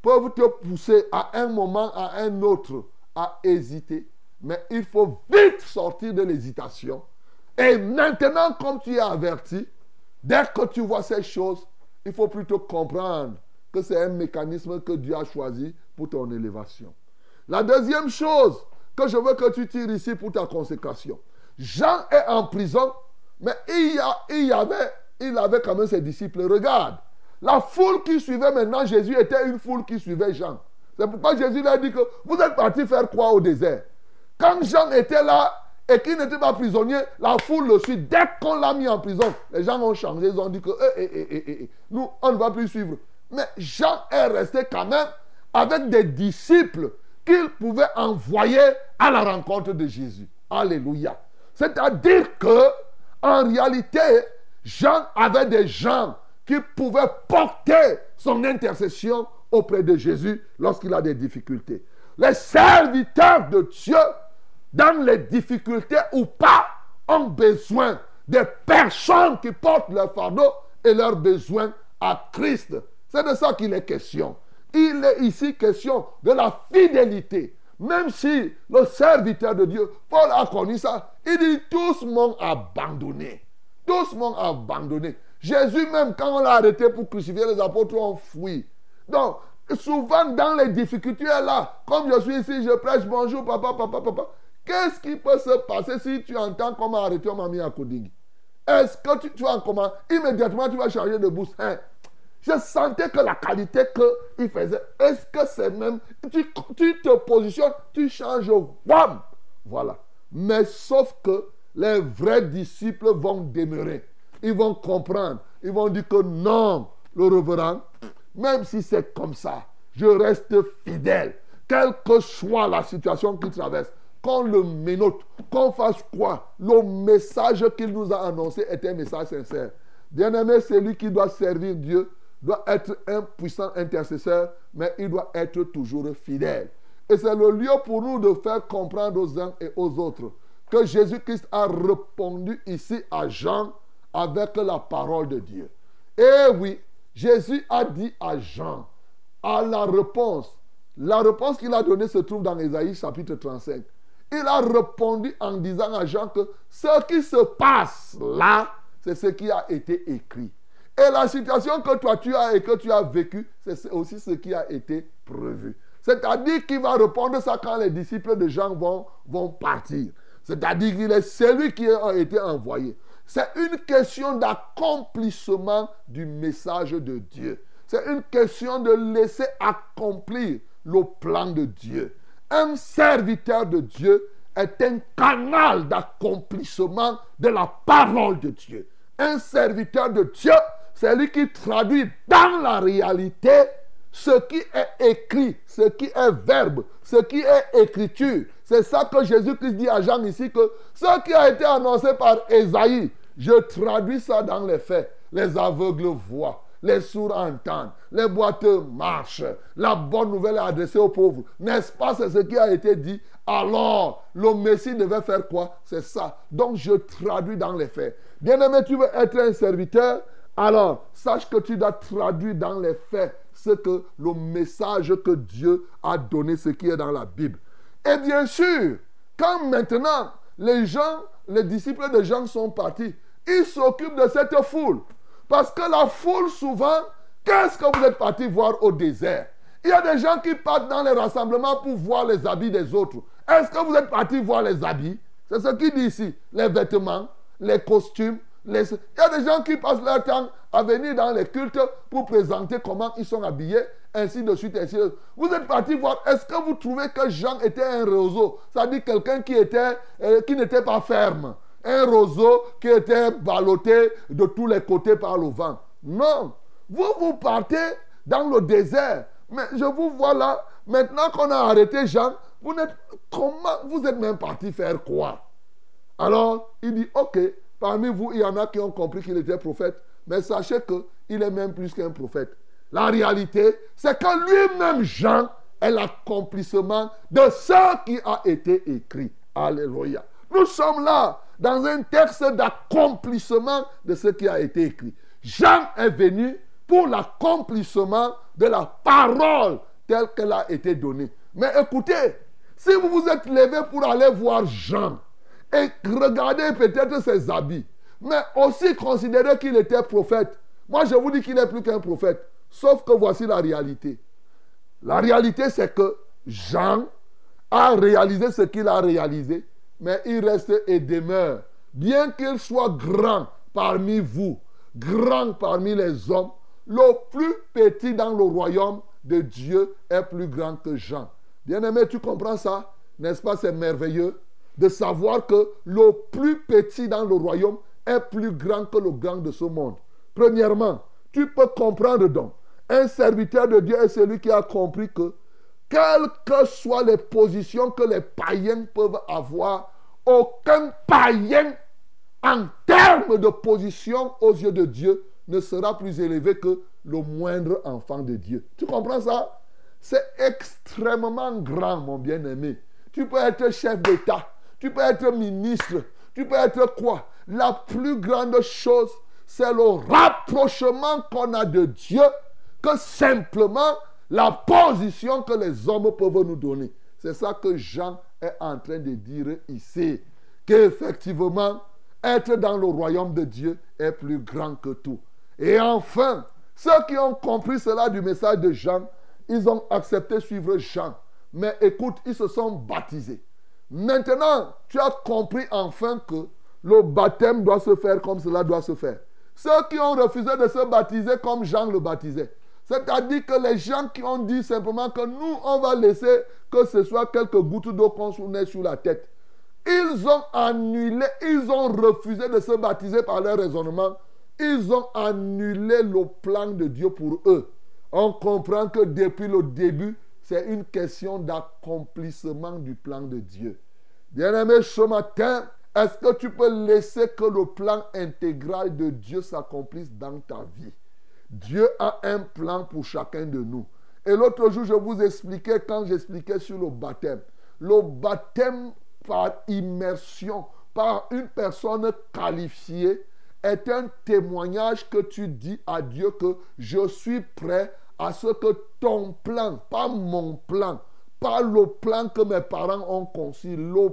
peuvent te pousser à un moment, à un autre, à hésiter. Mais il faut vite sortir de l'hésitation. Et maintenant, comme tu es averti, dès que tu vois ces choses, il faut plutôt comprendre que c'est un mécanisme que Dieu a choisi pour ton élévation. La deuxième chose, que je veux que tu tires ici pour ta consécration. Jean est en prison, mais il y, avait, il avait quand même ses disciples. Regarde, la foule qui suivait maintenant Jésus était une foule qui suivait Jean. C'est pourquoi Jésus lui a dit que vous êtes partis faire quoi au désert? Quand Jean était là et qu'il n'était pas prisonnier, la foule le suit. Dès qu'on l'a mis en prison, les gens ont changé. Ils ont dit que eh, eh, eh, nous, on ne va plus suivre. Mais Jean est resté quand même avec des disciples qu'il pouvait envoyer à la rencontre de Jésus. Alléluia. C'est-à-dire que, en réalité, Jean avait des gens qui pouvaient porter son intercession auprès de Jésus lorsqu'il a des difficultés. Les serviteurs de Dieu, dans les difficultés ou pas, ont besoin des personnes qui portent leur fardeau et leurs besoins à Christ. C'est de ça qu'il est question. Il est ici question de la fidélité. Même si le serviteur de Dieu, Paul a connu ça, il dit tous m'ont abandonné. Tous m'ont abandonné. Jésus même, quand on l'a arrêté pour crucifier les apôtres, ont fui. Donc, souvent dans les difficultés là, comme je suis ici, je prêche, bonjour papa, papa, papa. Qu'est-ce qui peut se passer si tu entends comment arrêter m'a mis à Koding Est-ce que tu, tu vas en comment Immédiatement, tu vas changer de. Hein? Je sentais que la qualité qu'il faisait, est-ce que c'est même. Tu, tu te positionnes, tu changes, wham Voilà. Mais sauf que les vrais disciples vont demeurer. Ils vont comprendre. Ils vont dire que non, le reverend, même si c'est comme ça, je reste fidèle. Quelle que soit la situation qu'il traverse, qu'on le ménote, qu'on fasse quoi, le message qu'il nous a annoncé est un message sincère. Bien-aimé, celui qui doit servir Dieu doit être un puissant intercesseur, mais il doit être toujours fidèle. Et c'est le lieu pour nous de faire comprendre aux uns et aux autres que Jésus-Christ a répondu ici à Jean avec la parole de Dieu. Et oui, Jésus a dit à Jean, à la réponse, la réponse qu'il a donnée se trouve dans Ésaïe chapitre 35. Il a répondu en disant à Jean que ce qui se passe là, c'est ce qui a été écrit. Et la situation que toi tu as et que tu as vécu, c'est aussi ce qui a été prévu. C'est-à-dire qu'il va répondre ça quand les disciples de Jean vont, vont partir. C'est-à-dire qu'il est celui qui a été envoyé. C'est une question d'accomplissement du message de Dieu. C'est une question de laisser accomplir le plan de Dieu. Un serviteur de Dieu est un canal d'accomplissement de la parole de Dieu. Un serviteur de Dieu, c'est lui qui traduit dans la réalité ce qui est écrit, ce qui est verbe, ce qui est écriture. C'est ça que Jésus-Christ dit à Jean ici que ce qui a été annoncé par Esaïe, je traduis ça dans les faits. Les aveugles voient, les sourds entendent, les boiteux marchent. La bonne nouvelle est adressée aux pauvres. N'est-ce pas C'est ce qui a été dit? Alors, le Messie devait faire quoi? C'est ça. Donc, je traduis dans les faits. Bien-aimé, tu veux être un serviteur? Alors, sache que tu dois traduire dans les faits ce que le message que Dieu a donné, ce qui est dans la Bible. Et bien sûr, quand maintenant les gens, les disciples de Jean sont partis, ils s'occupent de cette foule. Parce que la foule, souvent, qu'est-ce que vous êtes partis voir au désert? Il y a des gens qui partent dans les rassemblements pour voir les habits des autres. Est-ce que vous êtes partis voir les habits? C'est ce qu'il dit ici. Les vêtements, les costumes. Il y a des gens qui passent leur temps à venir dans les cultes pour présenter comment ils sont habillés, ainsi de suite, ainsi de suite. Vous êtes partis voir, est-ce que vous trouvez que Jean était un roseau? C'est-à-dire quelqu'un qui, était, euh, qui n'était pas ferme un roseau qui était ballotté de tous les côtés par le vent. Non. Vous, vous partez dans le désert. Mais je vous vois là. Maintenant qu'on a arrêté Jean, vous n'êtes, comment vous êtes même parti faire quoi? Alors, il dit, ok, parmi vous, il y en a qui ont compris qu'il était prophète. Mais sachez qu'il est même plus qu'un prophète. La réalité, c'est que lui-même, Jean, est l'accomplissement de ce qui a été écrit. Alléluia. Nous sommes là dans un texte d'accomplissement de ce qui a été écrit. Jean est venu pour l'accomplissement de la parole telle qu'elle a été donnée. Mais écoutez, si vous vous êtes levé pour aller voir Jean et regarder peut-être ses habits, mais aussi considérer qu'il était prophète, moi je vous dis qu'il n'est plus qu'un prophète. Sauf que voici la réalité. La réalité, c'est que Jean a réalisé ce qu'il a réalisé, mais il reste et demeure. Bien qu'il soit grand parmi vous, grand parmi les hommes, le plus petit dans le royaume de Dieu est plus grand que Jean. Bien-aimé, tu comprends ça? N'est-ce pas, c'est merveilleux de savoir que le plus petit dans le royaume est plus grand que le grand de ce monde. Premièrement, tu peux comprendre donc, un serviteur de Dieu est celui qui a compris que, quelles que soient les positions que les païens peuvent avoir, aucun païen en termes de position aux yeux de Dieu ne sera plus élevé que le moindre enfant de Dieu. Tu comprends ça? C'est extrêmement grand, mon bien-aimé. Tu peux être chef d'État, tu peux être ministre, tu peux être quoi? La plus grande chose, c'est le rapprochement qu'on a de Dieu que simplement la position que les hommes peuvent nous donner. C'est ça que Jean est en train de dire ici. Qu'effectivement, être dans le royaume de Dieu est plus grand que tout. Et enfin, ceux qui ont compris cela du message de Jean, ils ont accepté suivre Jean. Mais écoute, ils se sont baptisés. Maintenant, tu as compris enfin que le baptême doit se faire comme cela doit se faire. Ceux qui ont refusé de se baptiser comme Jean le baptisait. C'est-à-dire que les gens qui ont dit simplement que nous, on va laisser que ce soit quelques gouttes d'eau qu'on sur la tête. Ils ont annulé, ils ont refusé de se baptiser par leur raisonnement. Ils ont annulé le plan de Dieu pour eux. On comprend que depuis le début, c'est une question d'accomplissement du plan de Dieu. Bien-aimé, ce matin, est-ce que tu peux laisser que le plan intégral de Dieu s'accomplisse dans ta vie? Dieu a un plan pour chacun de nous. Et l'autre jour, je vous expliquais, quand j'expliquais sur le baptême, le baptême par immersion, par une personne qualifiée, est un témoignage que tu dis à Dieu que je suis prêt à ce que ton plan, pas mon plan, pas le plan que mes parents ont conçu, le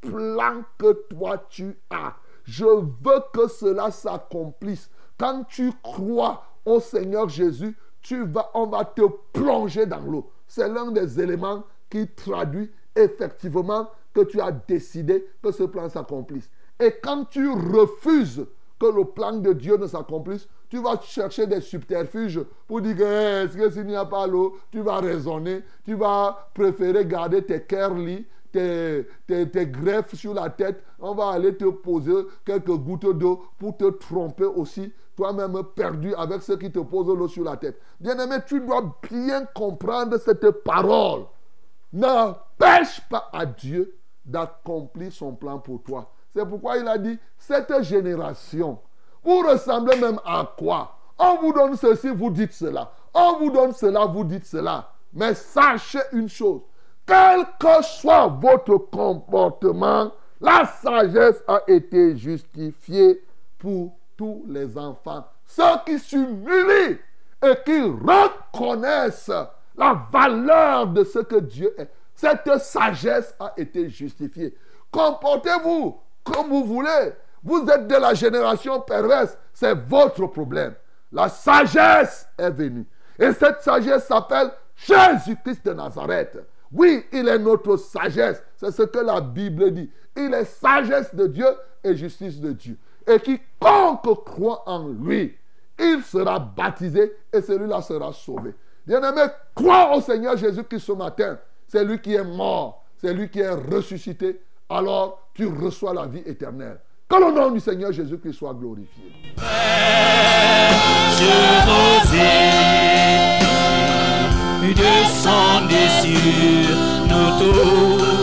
plan que toi tu as. Je veux que cela s'accomplisse. Quand tu crois au Seigneur Jésus, tu vas, on va te plonger dans l'eau. C'est l'un des éléments qui traduit effectivement que tu as décidé que ce plan s'accomplisse. Et quand tu refuses que le plan de Dieu ne s'accomplisse, tu vas chercher des subterfuges pour dire que eh, est-ce s'il n'y a pas l'eau, tu vas raisonner, tu vas préférer garder tes curly, tes, tes, tes, greffes sur la tête, on va aller te poser quelques gouttes d'eau pour te tromper aussi, toi-même perdu avec ceux qui te posent l'eau sur la tête. Bien-aimé, tu dois bien comprendre cette parole. N'empêche pas à Dieu d'accomplir son plan pour toi. C'est pourquoi il a dit, cette génération, vous ressemblez même à quoi? On vous donne ceci, vous dites cela. On vous donne cela, vous dites cela. Mais sachez une chose, quel que soit votre comportement, la sagesse a été justifiée pour tous les enfants. Ceux qui s'humilient et qui reconnaissent la valeur de ce que Dieu est. Cette sagesse a été justifiée. Comportez-vous comme vous voulez. Vous êtes de la génération perverse. C'est votre problème. La sagesse est venue. Et cette sagesse s'appelle Jésus-Christ de Nazareth. Oui, il est notre sagesse. C'est ce que la Bible dit. Il est sagesse de Dieu et justice de Dieu. Et quiconque croit en lui, il sera baptisé et celui-là sera sauvé. Bien-aimé, crois au Seigneur Jésus-Christ ce matin. C'est lui qui est mort, c'est lui qui est ressuscité. Alors tu reçois la vie éternelle. Que le nom du Seigneur Jésus-Christ soit glorifié. Je vous ai descendez sur nous tous.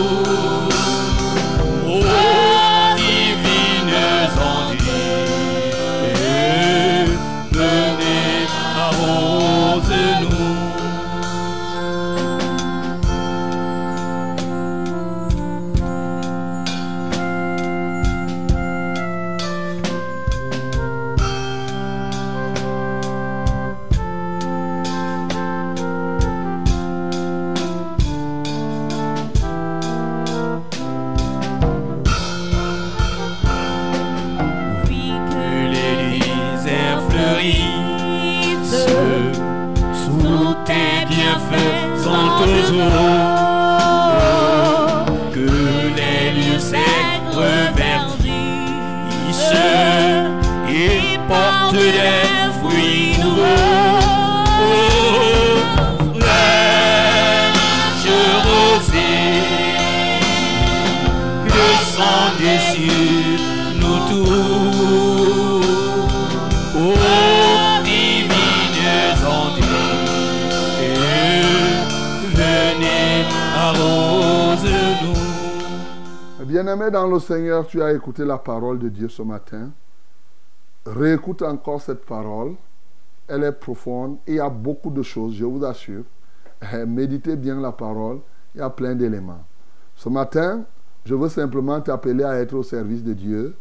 Dans le Seigneur, tu as écouté la parole de Dieu ce matin. Réécoute encore cette parole. Elle est profonde et il y a beaucoup de choses, je vous assure. Eh, Méditez bien la parole. Il y a plein d'éléments. Ce matin, je veux simplement t'appeler à être au service de Dieu.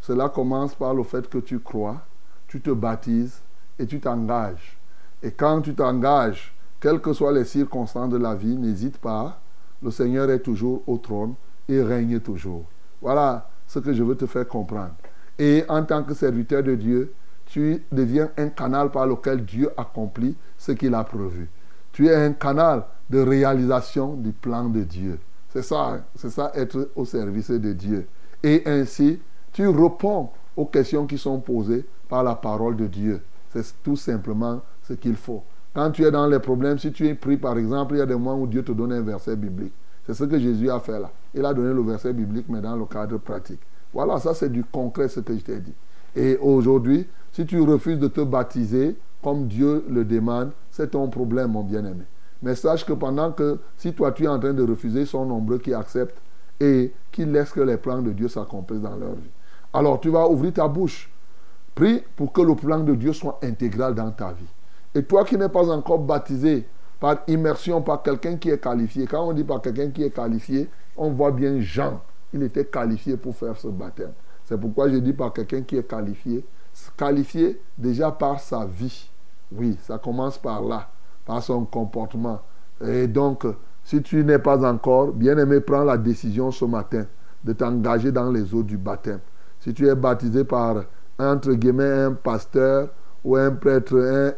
Cela commence par le fait que tu crois, tu te baptises et tu t'engages. Et quand tu t'engages, quelles que soient les circonstances de la vie, n'hésite pas. Le Seigneur est toujours au trône et règne toujours. Voilà ce que je veux te faire comprendre. Et en tant que serviteur de Dieu, tu deviens un canal par lequel Dieu accomplit ce qu'il a prévu. Tu es un canal de réalisation du plan de Dieu. C'est ça, c'est ça être au service de Dieu. Et ainsi, tu réponds aux questions qui sont posées par la parole de Dieu. C'est tout simplement ce qu'il faut. Quand tu es dans les problèmes, si tu es pris par exemple, il y a des moments où Dieu te donne un verset biblique. C'est ce que Jésus a fait là. Il a donné le verset biblique, mais dans le cadre pratique. Voilà, ça c'est du concret ce que je t'ai dit. Et aujourd'hui, si tu refuses de te baptiser comme Dieu le demande, c'est ton problème, mon bien-aimé. Mais sache que pendant que, si toi tu es en train de refuser, ils sont nombreux qui acceptent et qui laissent que les plans de Dieu s'accomplissent dans leur vie. Alors tu vas ouvrir ta bouche. Prie pour que le plan de Dieu soit intégral dans ta vie. Et toi qui n'es pas encore baptisé par immersion par quelqu'un qui est qualifié, quand on dit par quelqu'un qui est qualifié, on voit bien Jean. Il était qualifié pour faire ce baptême. C'est pourquoi je dis par quelqu'un qui est qualifié. Qualifié déjà par sa vie. Oui, ça commence par là, par son comportement. Et donc, si tu n'es pas encore, bien aimé, prends la décision ce matin de t'engager dans les eaux du baptême. Si tu es baptisé par, entre guillemets, un pasteur ou un prêtre, un,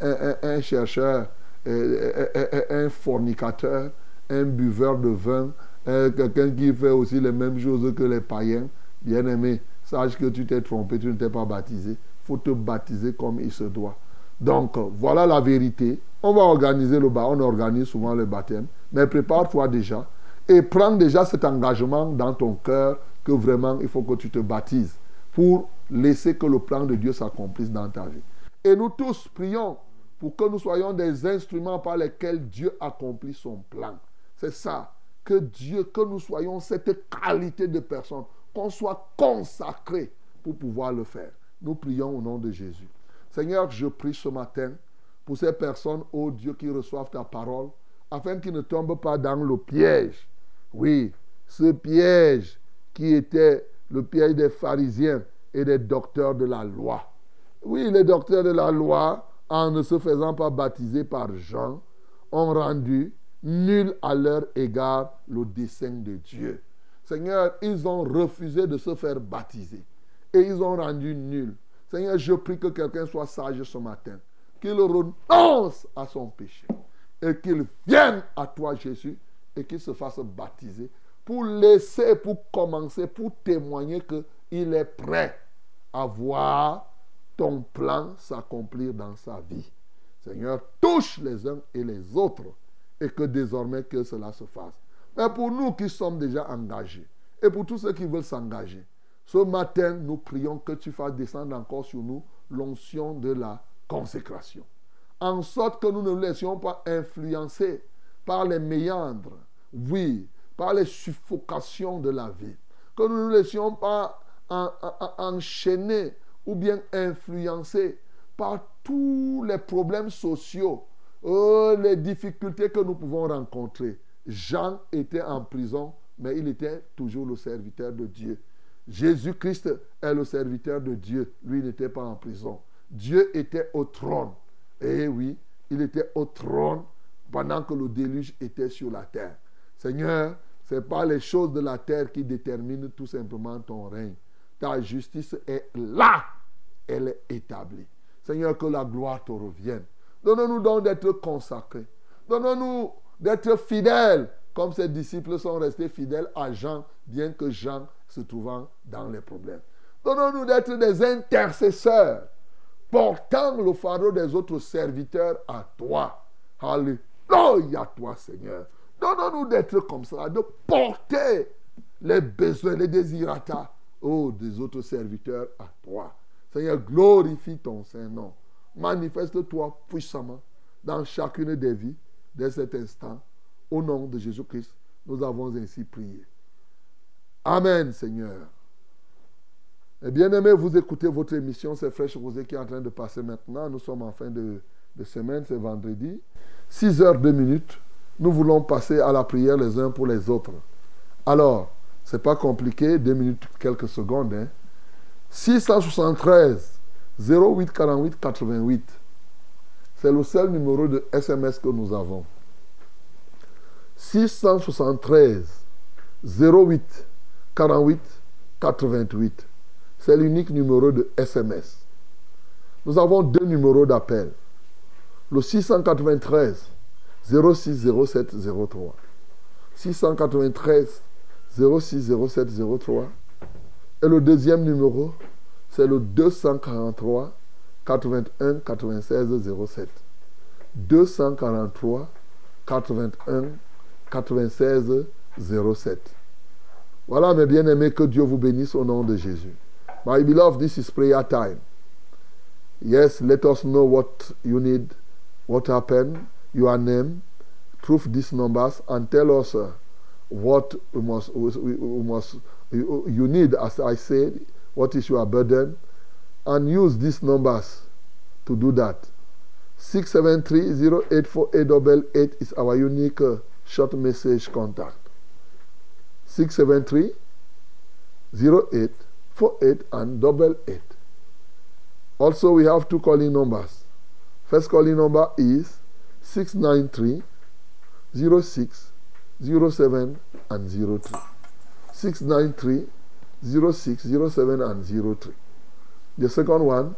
un, un chercheur, un fornicateur, un buveur de vin, quelqu'un qui fait aussi les mêmes choses que les païens, bien aimé, sache que tu t'es trompé, tu ne t'es pas baptisé. Il faut te baptiser comme il se doit. Donc, voilà la vérité. On va organiser le baptême, on organise souvent le baptême, mais prépare-toi déjà et prends déjà cet engagement dans ton cœur que vraiment il faut que tu te baptises pour laisser que le plan de Dieu s'accomplisse dans ta vie. Et nous tous prions pour que nous soyons des instruments par lesquels Dieu accomplit son plan. C'est ça. Que Dieu, que nous soyons cette qualité de personne, qu'on soit consacrés pour pouvoir le faire. Nous prions au nom de Jésus. Seigneur, je prie ce matin pour ces personnes, ô Dieu, qui reçoivent ta parole, afin qu'ils ne tombent pas dans le piège. Oui, ce piège qui était le piège des pharisiens et des docteurs de la loi. Oui, les docteurs de la loi, en ne se faisant pas baptiser par Jean, ont rendu nul à leur égard le dessein de Dieu. Seigneur, ils ont refusé de se faire baptiser et ils ont rendu nul. Seigneur, je prie que quelqu'un soit sage ce matin, qu'il renonce à son péché et qu'il vienne à toi, Jésus, et qu'il se fasse baptiser pour laisser, pour commencer, pour témoigner qu'il est prêt à voir ton plan s'accomplir dans sa vie. Seigneur, touche les uns et les autres et que désormais que cela se fasse. Mais pour nous qui sommes déjà engagés et pour tous ceux qui veulent s'engager, ce matin, nous prions que tu fasses descendre encore sur nous l'onction de la consécration. En sorte que nous ne nous laissions pas influencer par les méandres, oui, par les suffocations de la vie. Que nous ne nous laissions pas enchaîner ou bien influencer par tous les problèmes sociaux, oh, les difficultés que nous pouvons rencontrer. Jean était en prison, mais il était toujours le serviteur de Dieu. Jésus-Christ est le serviteur de Dieu. Lui n'était pas en prison. Dieu était au trône. Et oui, il était au trône pendant que le déluge était sur la terre. Seigneur, ce n'est pas les choses de la terre qui déterminent tout simplement ton règne. Ta justice est là. Elle est établie. Seigneur, que la gloire te revienne. Donne-nous donc d'être consacrés. Donne-nous d'être fidèles, comme ses disciples sont restés fidèles à Jean, bien que Jean se trouvant dans les problèmes. Donne-nous d'être des intercesseurs, portant le fardeau des autres serviteurs à toi. Alléluia, toi, Seigneur. Donne-nous d'être comme ça, de porter les besoins, les désirata, oh, des autres serviteurs à toi. Seigneur, glorifie ton Saint-Nom. Manifeste-toi puissamment dans chacune des vies dès cet instant. Au nom de Jésus-Christ, Nous avons ainsi prié. Amen, Seigneur. Et bien aimé, vous écoutez votre émission, c'est Fraîche Rosée qui est en train de passer maintenant. Nous sommes en fin de, semaine, c'est vendredi. 6 heures 2 minutes. Nous voulons passer à la prière les uns pour les autres. Alors, c'est pas compliqué, 2 minutes, quelques secondes. Hein. 673 08 48 88. C'est le seul numéro de SMS que nous avons. 673 08 48 88. C'est l'unique numéro de SMS. Nous avons deux numéros d'appel. Le 693 06 07 03. 693 06 07 03. Et le deuxième numéro, c'est le 243 81 96 07. 243 81 96 07. Voilà, mes bien-aimés, que Dieu vous bénisse au nom de Jésus. My beloved, this is prayer time. Yes, let us know what you need, what happened, your name, proof these numbers, and tell us uh, what we must, we, we must, you, need, as I said, what is your burden, and use these numbers to do that. 673-084888 is our unique uh, short message contact. 673 08 48 and double 8. Also, we have two calling numbers. First calling number is 693 06 07 and 03. 693 06 07 and 03. The second one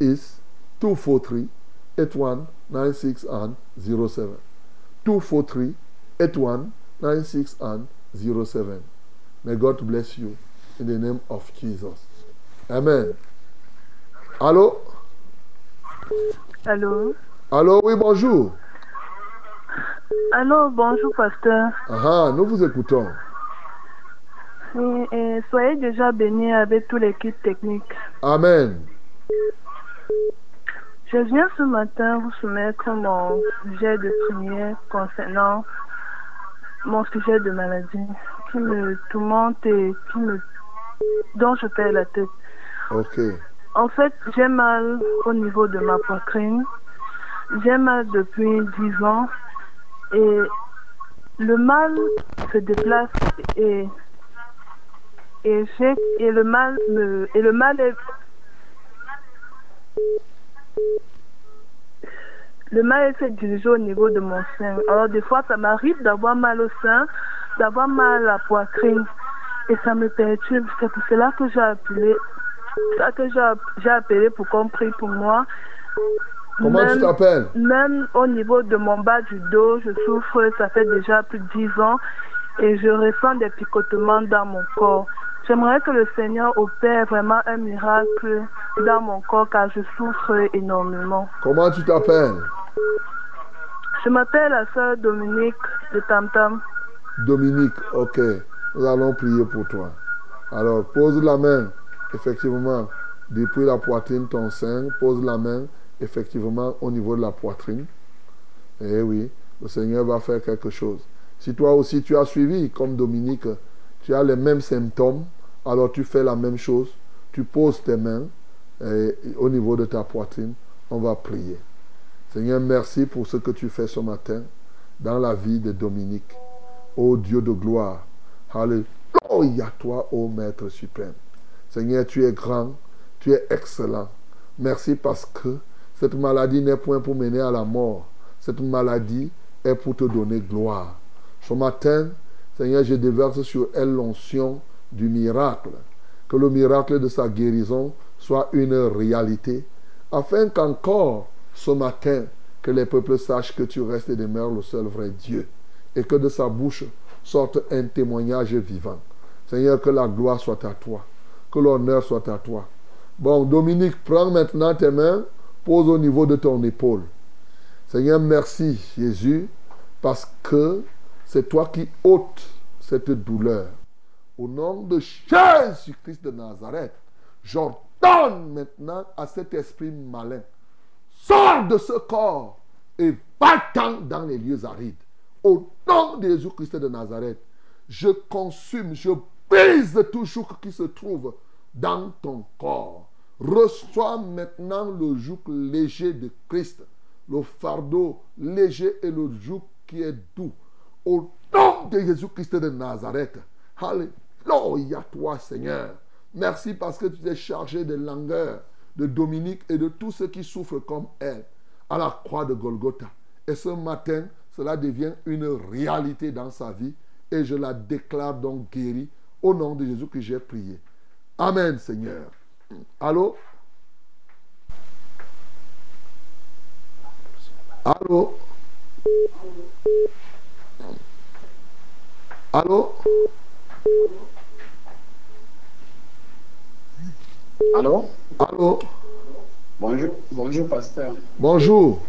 is 243 81 96 and 07. 243 81 96 and 07. May God bless you in the name of Jesus. Amen. Allô? Allô? Allô, oui, bonjour. Allô, bonjour, pasteur. Ah, nous vous écoutons. Et, et soyez déjà bénis avec toute l'équipe technique. Amen. Je viens ce matin vous soumettre mon sujet de prière concernant mon sujet de maladie qui me tourmente et qui me, dont je perds la tête. Ok. En fait, j'ai mal au niveau de ma poitrine. J'ai mal depuis 10 ans et le mal se déplace et et, j'ai- et le mal me et le mal est le mal est fait diriger au niveau de mon sein. Alors des fois ça m'arrive d'avoir mal au sein, d'avoir mal à la poitrine et ça me perturbe. C'est pour cela que j'ai appelé ça que j'ai appelé pour qu'on prie pour moi. Comment tu t'appelles? même au niveau de mon bas du dos, je souffre, ça fait déjà plus de 10 ans et je ressens des picotements dans mon corps. J'aimerais que le Seigneur opère vraiment un miracle dans mon corps car je souffre énormément. Comment tu t'appelles? Je m'appelle la sœur Dominique de Tam Tam. Dominique, ok. Nous allons prier pour toi. Alors, pose la main, effectivement, depuis la poitrine, ton sein. Pose la main, effectivement, au niveau de la poitrine. Eh oui, le Seigneur va faire quelque chose. Si toi aussi tu as suivi, comme Dominique, tu as les mêmes symptômes, alors tu fais la même chose. Tu poses tes mains eh, au niveau de ta poitrine. On va prier. Seigneur, merci pour ce que tu fais ce matin dans la vie de Dominique. Ô Dieu de gloire. Alléluia, toi, ô Maître suprême. Seigneur, tu es grand, tu es excellent. Merci parce que cette maladie n'est point pour mener à la mort. Cette maladie est pour te donner gloire. Ce matin, Seigneur, je déverse sur elle l'onction du miracle. Que le miracle de sa guérison soit une réalité. Afin qu'encore ce matin, que les peuples sachent que tu restes et demeures le seul vrai Dieu. Et que de sa bouche sorte un témoignage vivant. Seigneur, que la gloire soit à toi. Que l'honneur soit à toi. Bon, Dominique, prends maintenant tes mains, pose au niveau de ton épaule. Seigneur, merci Jésus, parce que c'est toi qui ôtes cette douleur. Au nom de Jésus-Christ de Nazareth, j'ordonne maintenant à cet esprit malin, sors de ce corps et va-t'en dans les lieux arides. Au nom de Jésus-Christ de Nazareth, je consume, je brise tout joug qui se trouve dans ton corps. Reçois maintenant le joug léger de Christ, le fardeau léger et le joug qui est doux. Au nom de Jésus-Christ de Nazareth. Alléluia toi Seigneur. Merci parce que tu t'es chargé de langueur de Dominique et de tous ceux qui souffrent comme elle à la croix de Golgotha. Et ce matin, cela devient une réalité dans sa vie et je la déclare donc guérie au nom de Jésus que j'ai prié. Amen Seigneur. Allô? Allô? Allô? Allô? Allô? Bonjour, bonjour pasteur. Bonjour.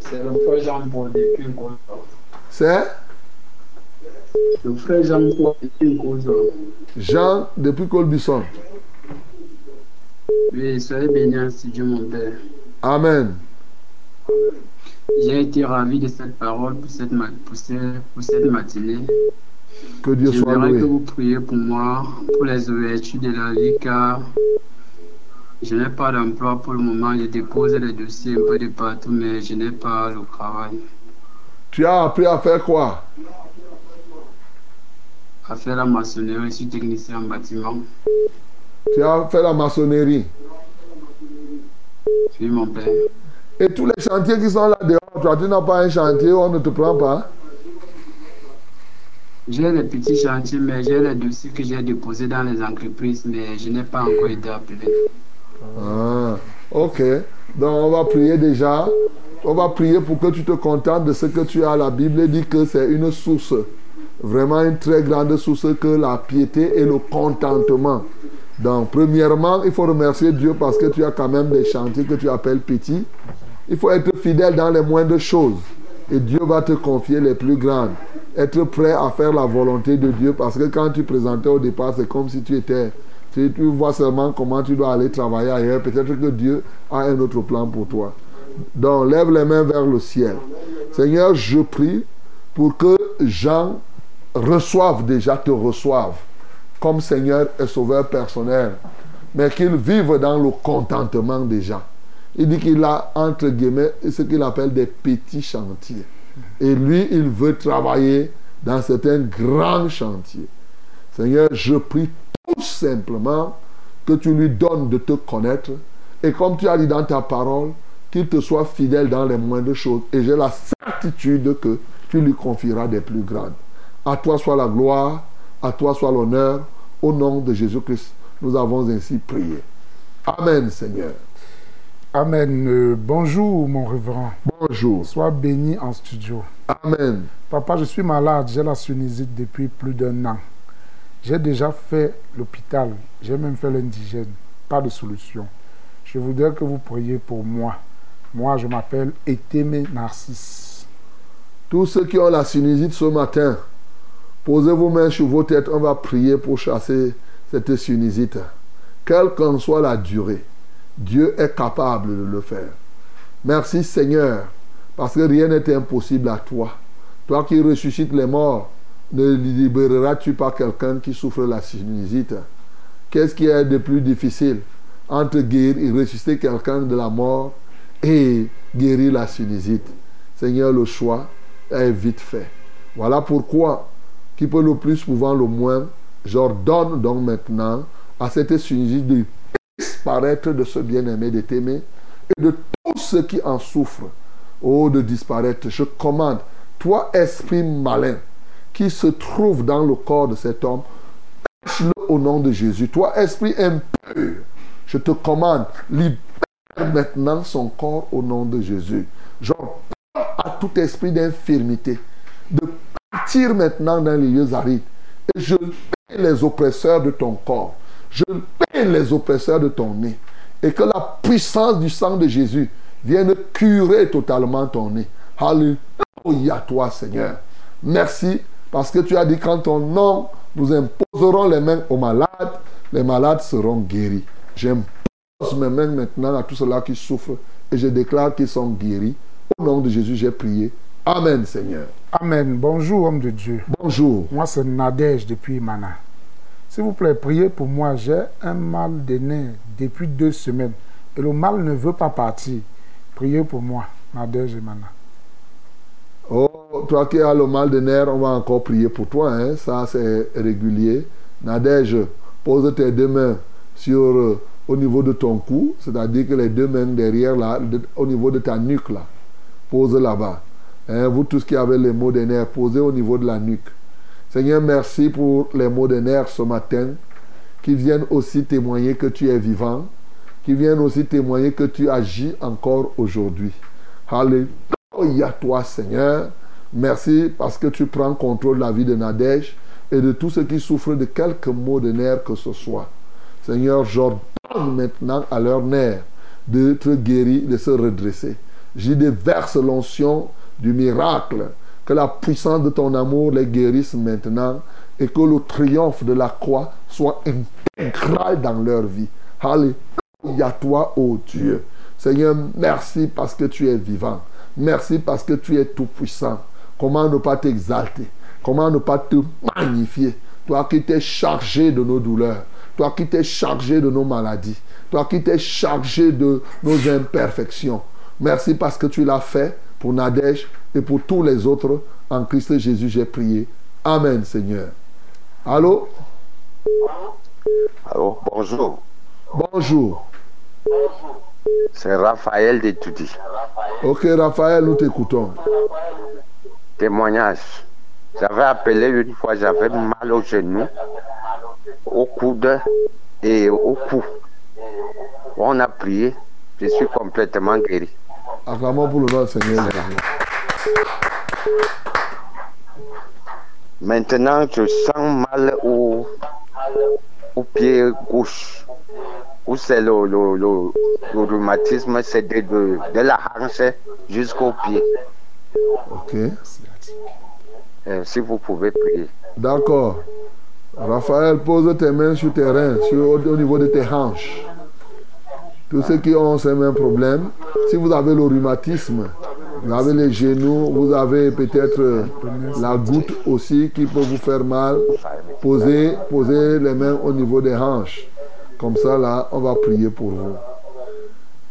C'est le frère Jean-Paul depuis Ngozo. C'est? Le frère Jean-Paul depuis Ngozo. Jean depuis Colbisson. Oui, soyez béni ainsi Dieu mon Père. Amen. J'ai été ravi de cette parole pour cette, pour cette, pour cette matinée. Que Dieu soit J'aimerais que loué. vous priez pour moi, pour les ouvertures de la vie, car je n'ai pas d'emploi pour le moment. Je dépose les dossiers un peu de partout, mais je n'ai pas le travail. Tu as appris à faire quoi? À faire la maçonnerie, je suis technicien en bâtiment. Tu as fait la maçonnerie. Oui, mon Père. Et tous les chantiers qui sont là dehors, toi, tu n'as pas un chantier, on ne te prend pas? J'ai les petits chantiers, mais j'ai les dossiers que j'ai déposés dans les entreprises, mais je n'ai pas encore été appelé. Ah, ok. Donc on va prier déjà. On va prier pour que tu te contentes de ce que tu as. La Bible dit que c'est une source, vraiment une très grande source que la piété et le contentement. Donc, premièrement, il faut remercier Dieu parce que tu as quand même des chantiers que tu appelles petits. Il faut être fidèle dans les moindres choses. Et Dieu va te confier les plus grandes. Être prêt à faire la volonté de Dieu parce que quand tu présentais au départ, c'est comme si tu étais... Tu, vois seulement comment tu dois aller travailler ailleurs. Peut-être que Dieu a un autre plan pour toi. Donc, lève les mains vers le ciel. Seigneur, je prie pour que Jean reçoive déjà, te reçoive comme Seigneur et Sauveur personnel, mais qu'il vive dans le contentement déjà. Il dit qu'il a, entre guillemets, ce qu'il appelle des petits chantiers. Et lui, il veut travailler dans certains grands chantiers. Seigneur, je prie tout simplement que tu lui donnes de te connaître. Et comme tu as dit dans ta parole, qu'il te soit fidèle dans les moindres choses. Et j'ai la certitude que tu lui confieras des plus grandes. À toi soit la gloire, à toi soit l'honneur. Au nom de Jésus-Christ, nous avons ainsi prié. Amen, Seigneur. Amen. Euh, bonjour, mon révérend. Bonjour. Sois béni en studio. Amen. Papa, je suis malade. J'ai la sinusite depuis plus d'un an. J'ai déjà fait l'hôpital. J'ai même fait l'indigène. Pas de solution. Je voudrais que vous priez pour moi. Moi, je m'appelle Etémé Narcisse. Tous ceux qui ont la sinusite ce matin, posez vos mains sur vos têtes. On va prier pour chasser cette sinusite. Quelle qu'en soit la durée, Dieu est capable de le faire. Merci Seigneur, parce que rien n'est impossible à toi. Toi qui ressuscites les morts, ne libéreras-tu pas quelqu'un qui souffre la sinusite? Qu'est-ce qui est de plus difficile entre guérir et ressusciter quelqu'un de la mort et guérir la sinusite? Seigneur, le choix est vite fait. Voilà pourquoi, qui peut le plus, pouvant le moins, j'ordonne donc maintenant à cette sinusite de disparaître de ce bien-aimé de t'aimer et de tous ceux qui en souffrent. Oh, de disparaître. Je commande, toi, esprit malin, qui se trouve dans le corps de cet homme, le au nom de Jésus. Toi, esprit impur, je te commande, libère maintenant son corps au nom de Jésus. J'ordonne à tout esprit d'infirmité de partir maintenant dans les lieux arides. Et je paie les oppresseurs de ton corps. Je paie les oppresseurs de ton nez. Et que la puissance du sang de Jésus vienne curer totalement ton nez. Alléluia, toi, Seigneur. Merci parce que tu as dit qu'en ton nom, nous imposerons les mains aux malades, les malades seront guéris. J'impose mes mains maintenant à tous ceux-là qui souffrent et je déclare qu'ils sont guéris. Au nom de Jésus, j'ai prié. Amen, Seigneur. Amen. Bonjour, homme de Dieu. Bonjour. Moi, c'est Nadège depuis Mana. S'il vous plaît, priez pour moi. J'ai un mal de nez depuis deux semaines. Et le mal ne veut pas partir. Priez pour moi, Nadège et Mana. Oh, toi qui as le mal de nerfs, on va encore prier pour toi. Hein? Ça, c'est régulier. Nadège, pose tes deux mains sur, euh, au niveau de ton cou, c'est-à-dire que les deux mains derrière, là, au niveau de ta nuque, là. Pose là-bas. Hein, vous tous qui avez les maux de nerfs, posez au niveau de la nuque. Seigneur, merci pour les mots de nerfs ce matin, qui viennent aussi témoigner que tu es vivant, qui viennent aussi témoigner que tu agis encore aujourd'hui. Alléluia toi, Seigneur. Merci parce que tu prends contrôle de la vie de Nadège et de tous ceux qui souffrent de quelques maux de nerfs que ce soit. Seigneur, j'ordonne maintenant à leurs nerfs d'être guéris, de se redresser. J'y déverse l'onction du miracle. Que la puissance de ton amour les guérisse maintenant et que le triomphe de la croix soit intégral dans leur vie. Alléluia toi, ô Dieu. Seigneur, merci parce que tu es vivant. Merci parce que tu es tout puissant. Comment ne pas t'exalter? Comment ne pas te magnifier? Toi qui t'es chargé de nos douleurs. Toi qui t'es chargé de nos maladies. Toi qui t'es chargé de nos imperfections. Merci parce que tu l'as fait pour Nadège et pour tous les autres. En Christ Jésus, j'ai prié. Amen, Seigneur. Allô? Allô, bonjour. Bonjour. C'est Raphaël de Tudi. Ok, Raphaël, nous t'écoutons. Témoignage. J'avais appelé une fois, j'avais mal au genou, au coude et au cou. On a prié, je suis complètement guéri. Acclamons pour le nom du Seigneur. Maintenant, je sens mal au, au pied gauche. Où c'est le, le, le, le rhumatisme, c'est de, de, de la hanche jusqu'au pied. Ok. Euh, si vous pouvez prier. D'accord. Raphaël, pose tes mains sur tes reins, sur, au, au niveau de tes hanches. Tous ceux qui ont ces mêmes problèmes, si vous avez le rhumatisme, vous avez les genoux, vous avez peut-être euh, la goutte aussi qui peut vous faire mal, posez, posez les mains au niveau des hanches. Comme ça, là, on va prier pour vous.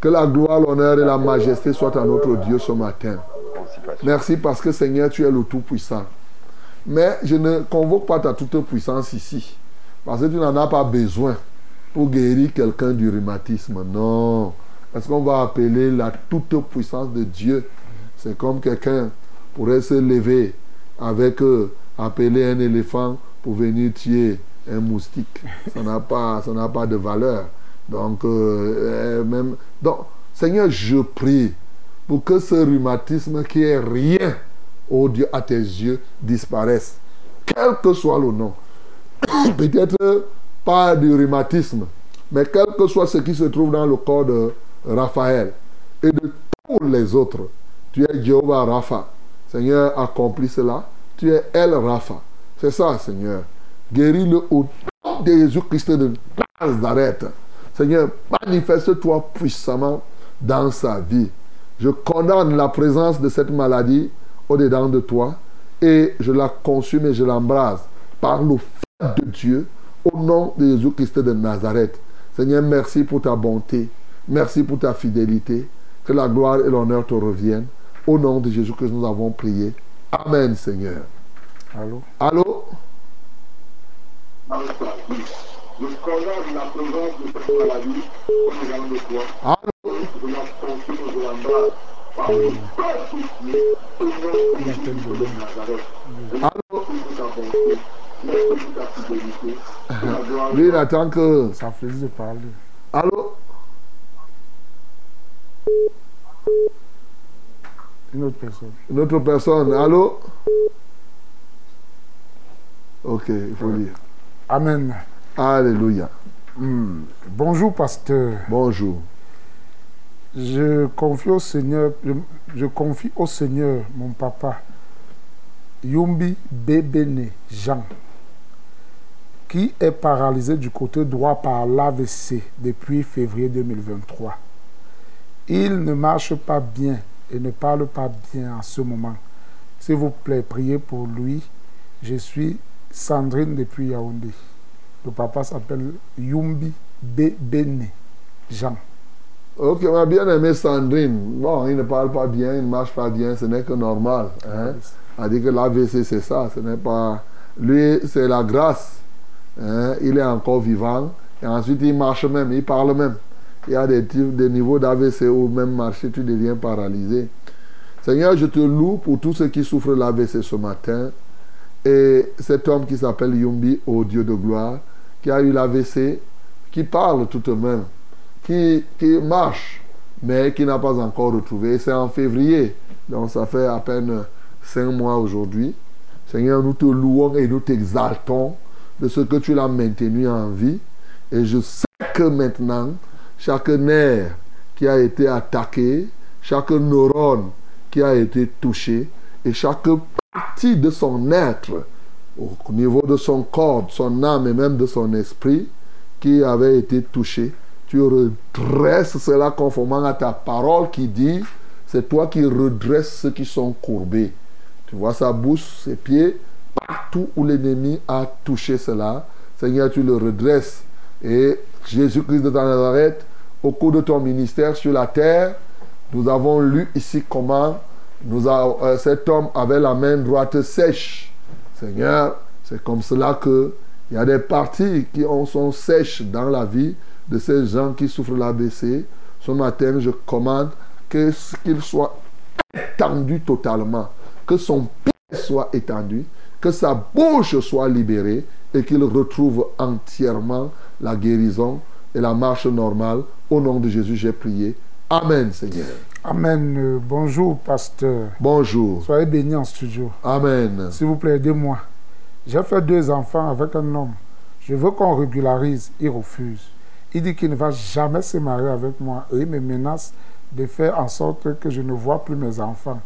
Que la gloire, l'honneur et la majesté soient à notre Dieu ce matin. Merci parce que Seigneur, tu es le Tout-Puissant. Mais je ne convoque pas ta toute puissance ici. Parce que tu n'en as pas besoin pour guérir quelqu'un du rhumatisme. Non. Est-ce qu'on va appeler la toute puissance de Dieu? C'est comme quelqu'un pourrait se lever avec euh, appeler un éléphant pour venir tuer un moustique. Ça n'a pas, pas de valeur. Donc, euh, euh, même, donc, Seigneur, je prie pour que ce rhumatisme qui est rien, oh Dieu, à tes yeux, disparaisse. Quel que soit le nom. [coughs] Peut-être pas du rhumatisme, mais quel que soit ce qui se trouve dans le corps de Raphaël et de tous les autres. Tu es Jéhovah Rapha. Seigneur, accomplis cela. Tu es El Rapha. C'est ça, Seigneur. Guéris-le au nom de Jésus-Christ de Nazareth. Seigneur, manifeste-toi puissamment dans sa vie. Je condamne la présence de cette maladie au-dedans de toi et je la consume et je l'embrase par le feu de Dieu au nom de Jésus-Christ de Nazareth. Seigneur, merci pour ta bonté. Merci pour ta fidélité. Que la gloire et l'honneur te reviennent. Au nom de Jésus-Christ, nous avons prié. Amen, Seigneur. Allô? Allô? Allô? Allô? Lui, il attend que... Ça faisait de parler. Allô? Une autre personne. Une autre personne. Allô? Ok, il faut lire. Amen. Alléluia. Hmm. Bonjour, pasteur. Bonjour. Je confie au Seigneur, je, je confie au Seigneur mon papa, Yumbi Bébéné Jean, qui est paralysé du côté droit par l'AVC depuis février 2023. Il ne marche pas bien et ne parle pas bien en ce moment. S'il vous plaît, priez pour lui. Je suis Sandrine depuis Yaoundé. Le papa s'appelle Yumbi Bebene Jean. Ok, ma bien-aimée Sandrine, bon, il ne parle pas bien, il ne marche pas bien, ce n'est que normal. Hein? A dit que l'AVC, c'est ça, ce n'est pas... Lui, c'est la grâce. Hein? Il est encore vivant. Et ensuite, il marche même, il parle même. Il y a des, niveaux d'AVC où même marcher, tu deviens paralysé. Seigneur, je te loue pour tous ceux qui souffrent l'AVC ce matin. Et cet homme qui s'appelle Yumbi, au Dieu de gloire, qui a eu l'AVC, qui parle tout de même, qui, qui marche, mais qui n'a pas encore retrouvé. Et C'est en février, donc ça fait à peine cinq mois aujourd'hui. Seigneur, nous te louons et nous t'exaltons de ce que tu l'as maintenu en vie. Et je sais que maintenant, chaque nerf qui a été attaqué, chaque neurone qui a été touché, et chaque partie de son être, au niveau de son corps, de son âme et même de son esprit, qui avait été touché, tu redresses cela conformément à ta parole qui dit, c'est toi qui redresses ceux qui sont courbés. Tu vois sa bouche, ses pieds, partout où l'ennemi a touché cela, Seigneur, tu le redresses. Et Jésus-Christ de Nazareth, au cours de ton ministère sur la terre, nous avons lu ici comment nous a- euh, cet homme avait la main droite sèche. Seigneur, c'est comme cela que il y a des parties qui sont sèches dans la vie de ces gens qui souffrent l'ABC. Ce matin, je commande que ce qu'il soit étendu totalement, que son soit étendu, que sa bouche soit libérée et qu'il retrouve entièrement la guérison et la marche normale. Au nom de Jésus, j'ai prié. Amen, Seigneur. Amen. Euh, bonjour, pasteur. Bonjour. Soyez bénis en studio. Amen. S'il vous plaît, aidez-moi. J'ai fait deux enfants avec un homme. Je veux qu'on régularise. Il refuse. Il dit qu'il ne va jamais se marier avec moi et il me menace de faire en sorte que je ne vois plus mes enfants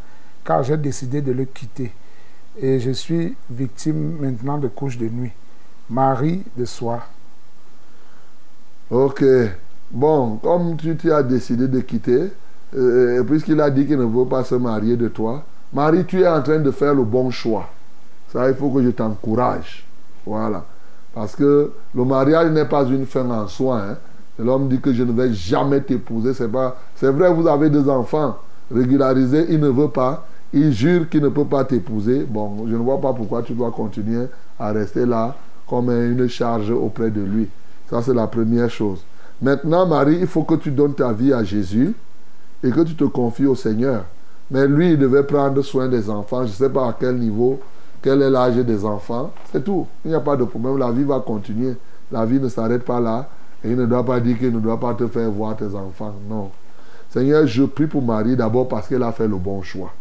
car j'ai décidé de le quitter. Et je suis victime maintenant de couches de nuit. Mari de soir. Ok. Bon, comme tu, tu as décidé de quitter, euh, puisqu'il a dit qu'il ne veut pas se marier de toi, Marie, tu es en train de faire le bon choix. Ça, il faut que je t'encourage. Voilà. Parce que le mariage n'est pas une fin en soi. hein. L'homme dit que je ne vais jamais t'épouser. C'est pas. C'est vrai, vous avez des enfants régularisés, il ne veut pas. Il jure qu'il ne peut pas t'épouser. Bon, je ne vois pas pourquoi tu dois continuer à rester là comme une charge auprès de lui. Ça, c'est la première chose. Maintenant, Marie, il faut que tu donnes ta vie à Jésus et que tu te confies au Seigneur. Mais lui, il devait prendre soin des enfants. Je ne sais pas à quel niveau, quel est l'âge des enfants. C'est tout. Il n'y a pas de problème. La vie va continuer. La vie ne s'arrête pas là. Et il ne doit pas dire qu'il ne doit pas te faire voir tes enfants. Non. Seigneur, je prie pour Marie d'abord parce qu'elle a fait le bon choix.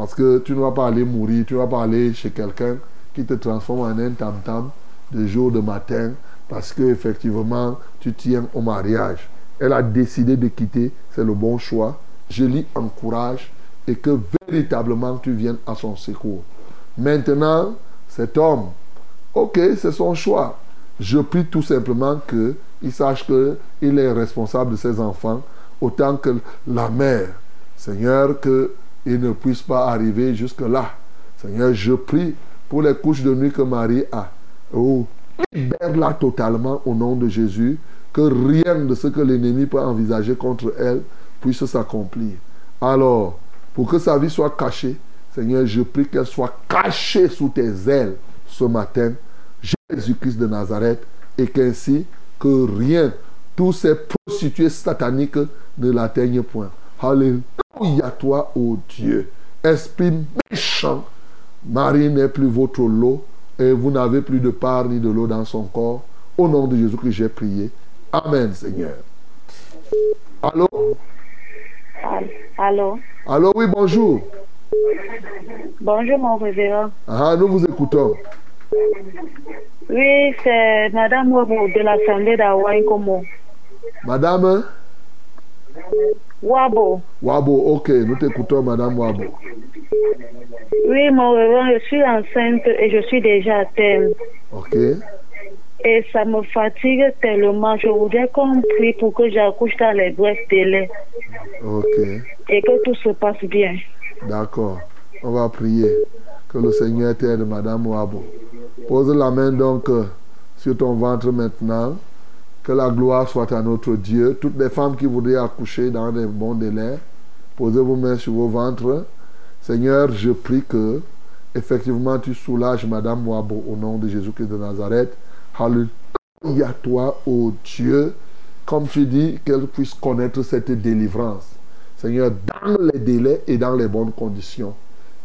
Parce que tu ne vas pas aller mourir, tu ne vas pas aller chez quelqu'un qui te transforme en un tam-tam de jour, de matin, parce que effectivement tu tiens au mariage. Elle a décidé de quitter, c'est le bon choix. Je l'y encourage et que véritablement tu viennes à son secours. Maintenant, cet homme, ok, c'est son choix. Je prie tout simplement qu'il sache qu'il est responsable de ses enfants autant que la mère. Seigneur, qu'il ne puisse pas arriver jusque-là. Seigneur, je prie pour les couches de nuit que Marie a. Oh, libère-la totalement au nom de Jésus, que rien de ce que l'ennemi peut envisager contre elle puisse s'accomplir. Alors, pour que sa vie soit cachée, Seigneur, je prie qu'elle soit cachée sous tes ailes ce matin, Jésus-Christ de Nazareth, et qu'ainsi que rien, tous ces prostituées sataniques ne l'atteignent point. Alléluia toi, ô Dieu. Esprit méchant, Marie n'est plus votre lot et vous n'avez plus de part ni de l'eau dans son corps. Au nom de Jésus que j'ai prié. Amen, Seigneur. Allô? Allô? Allô, oui, bonjour. Bonjour, mon révérend. Ah, nous vous écoutons. Oui, c'est Madame Wabo de l'Assemblée d'Hawaï Como. Madame? Wabo. Wabo, ok, nous t'écoutons, Madame Wabo. Oui, mon révérend, je suis enceinte et je suis déjà à terme. Ok. Et ça me fatigue tellement. Je voudrais qu'on prie pour que j'accouche dans les brefs délais Ok. et que tout se passe bien. D'accord. On va prier. Que le Seigneur t'aide, Madame Wabo. Pose la main donc euh, sur ton ventre maintenant. Que la gloire soit à notre Dieu. Toutes les femmes qui voudraient accoucher dans des bons délais, posez vos mains sur vos ventres. Seigneur, je prie que effectivement tu soulages Madame Wabo au nom de Jésus-Christ de Nazareth. Alléluia toi, ô Dieu, comme tu dis, qu'elle puisse connaître cette délivrance. Seigneur, dans les délais et dans les bonnes conditions.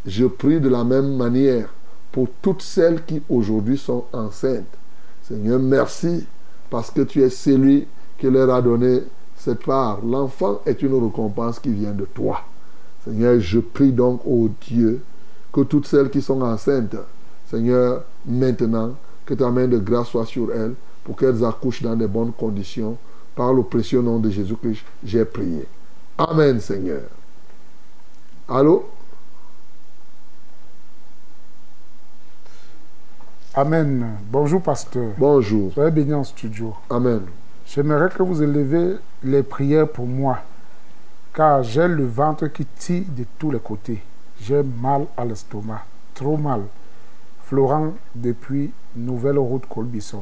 Je prie de la même manière pour toutes celles qui aujourd'hui sont enceintes. Seigneur, merci parce que tu es celui qui leur a donné cette part. L'enfant est une récompense qui vient de toi. Seigneur, je prie donc, ô Dieu, que toutes celles qui sont enceintes, Seigneur, maintenant, que ta main de grâce soit sur elles pour qu'elles accouchent dans de bonnes conditions. Par le précieux nom de Jésus-Christ, j'ai prié. Amen, Seigneur. Allô? Amen. Bonjour, pasteur. Bonjour. Soyez béni en studio. Amen. J'aimerais que vous élevez les prières pour moi, car j'ai le ventre qui tire de tous les côtés. J'ai mal à l'estomac, trop mal. Florent, depuis Nouvelle Route Colbisson.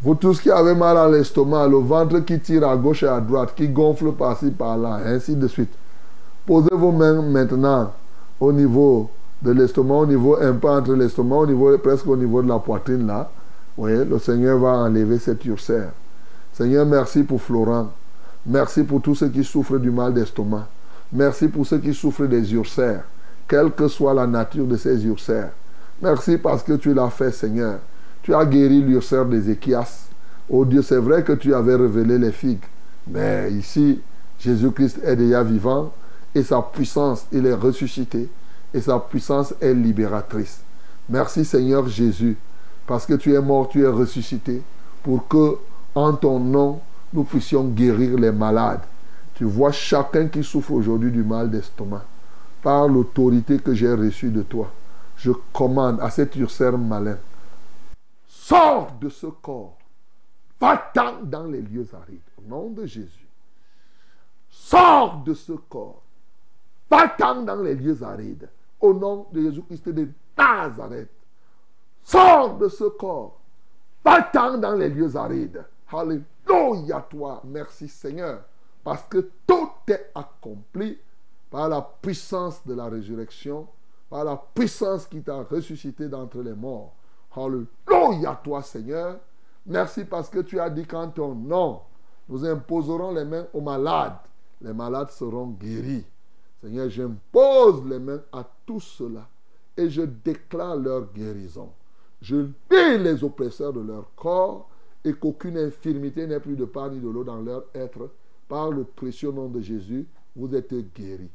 Vous tous qui avez mal à l'estomac, le ventre qui tire à gauche et à droite, qui gonfle par-ci par-là, ainsi de suite. Posez vos mains maintenant au niveau de l'estomac, au niveau un peu entre l'estomac, au niveau presque au niveau de la poitrine là. Vous le Seigneur va enlever cette ulcère. Seigneur, merci pour Florent. Merci pour tous ceux qui souffrent du mal d'estomac. Merci pour ceux qui souffrent des ulcères, quelle que soit la nature de ces ulcères. Merci parce que tu l'as fait, Seigneur. Tu as guéri l'ulcère des Échias. Oh Dieu, c'est vrai que tu avais révélé les figues. Mais ici, Jésus-Christ est déjà vivant et sa puissance, il est ressuscité et sa puissance est libératrice. Merci Seigneur Jésus, parce que tu es mort, tu es ressuscité, pour que en ton nom, nous puissions guérir les malades. Tu vois chacun qui souffre aujourd'hui du mal d'estomac. Par l'autorité que j'ai reçue de toi, je commande à cet ulcère malin, sors de ce corps, va-t'en dans les lieux arides, au nom de Jésus. Sors de ce corps, va-t'en dans les lieux arides, au nom de Jésus-Christ de Nazareth. Sors de ce corps, va-t'en dans les lieux arides. Alléluia toi, merci Seigneur, parce que tout est accompli par la puissance de la résurrection, par la puissance qui t'a ressuscité d'entre les morts. Alléluia toi Seigneur. Merci parce que tu as dit qu'en ton nom, nous imposerons les mains aux malades. Les malades seront guéris. Seigneur, j'impose les mains à tous ceux-là et je déclare leur guérison. Je lis les oppresseurs de leur corps et qu'aucune infirmité n'ait plus de part ni de l'eau dans leur être. Par le précieux nom de Jésus, vous êtes guéris.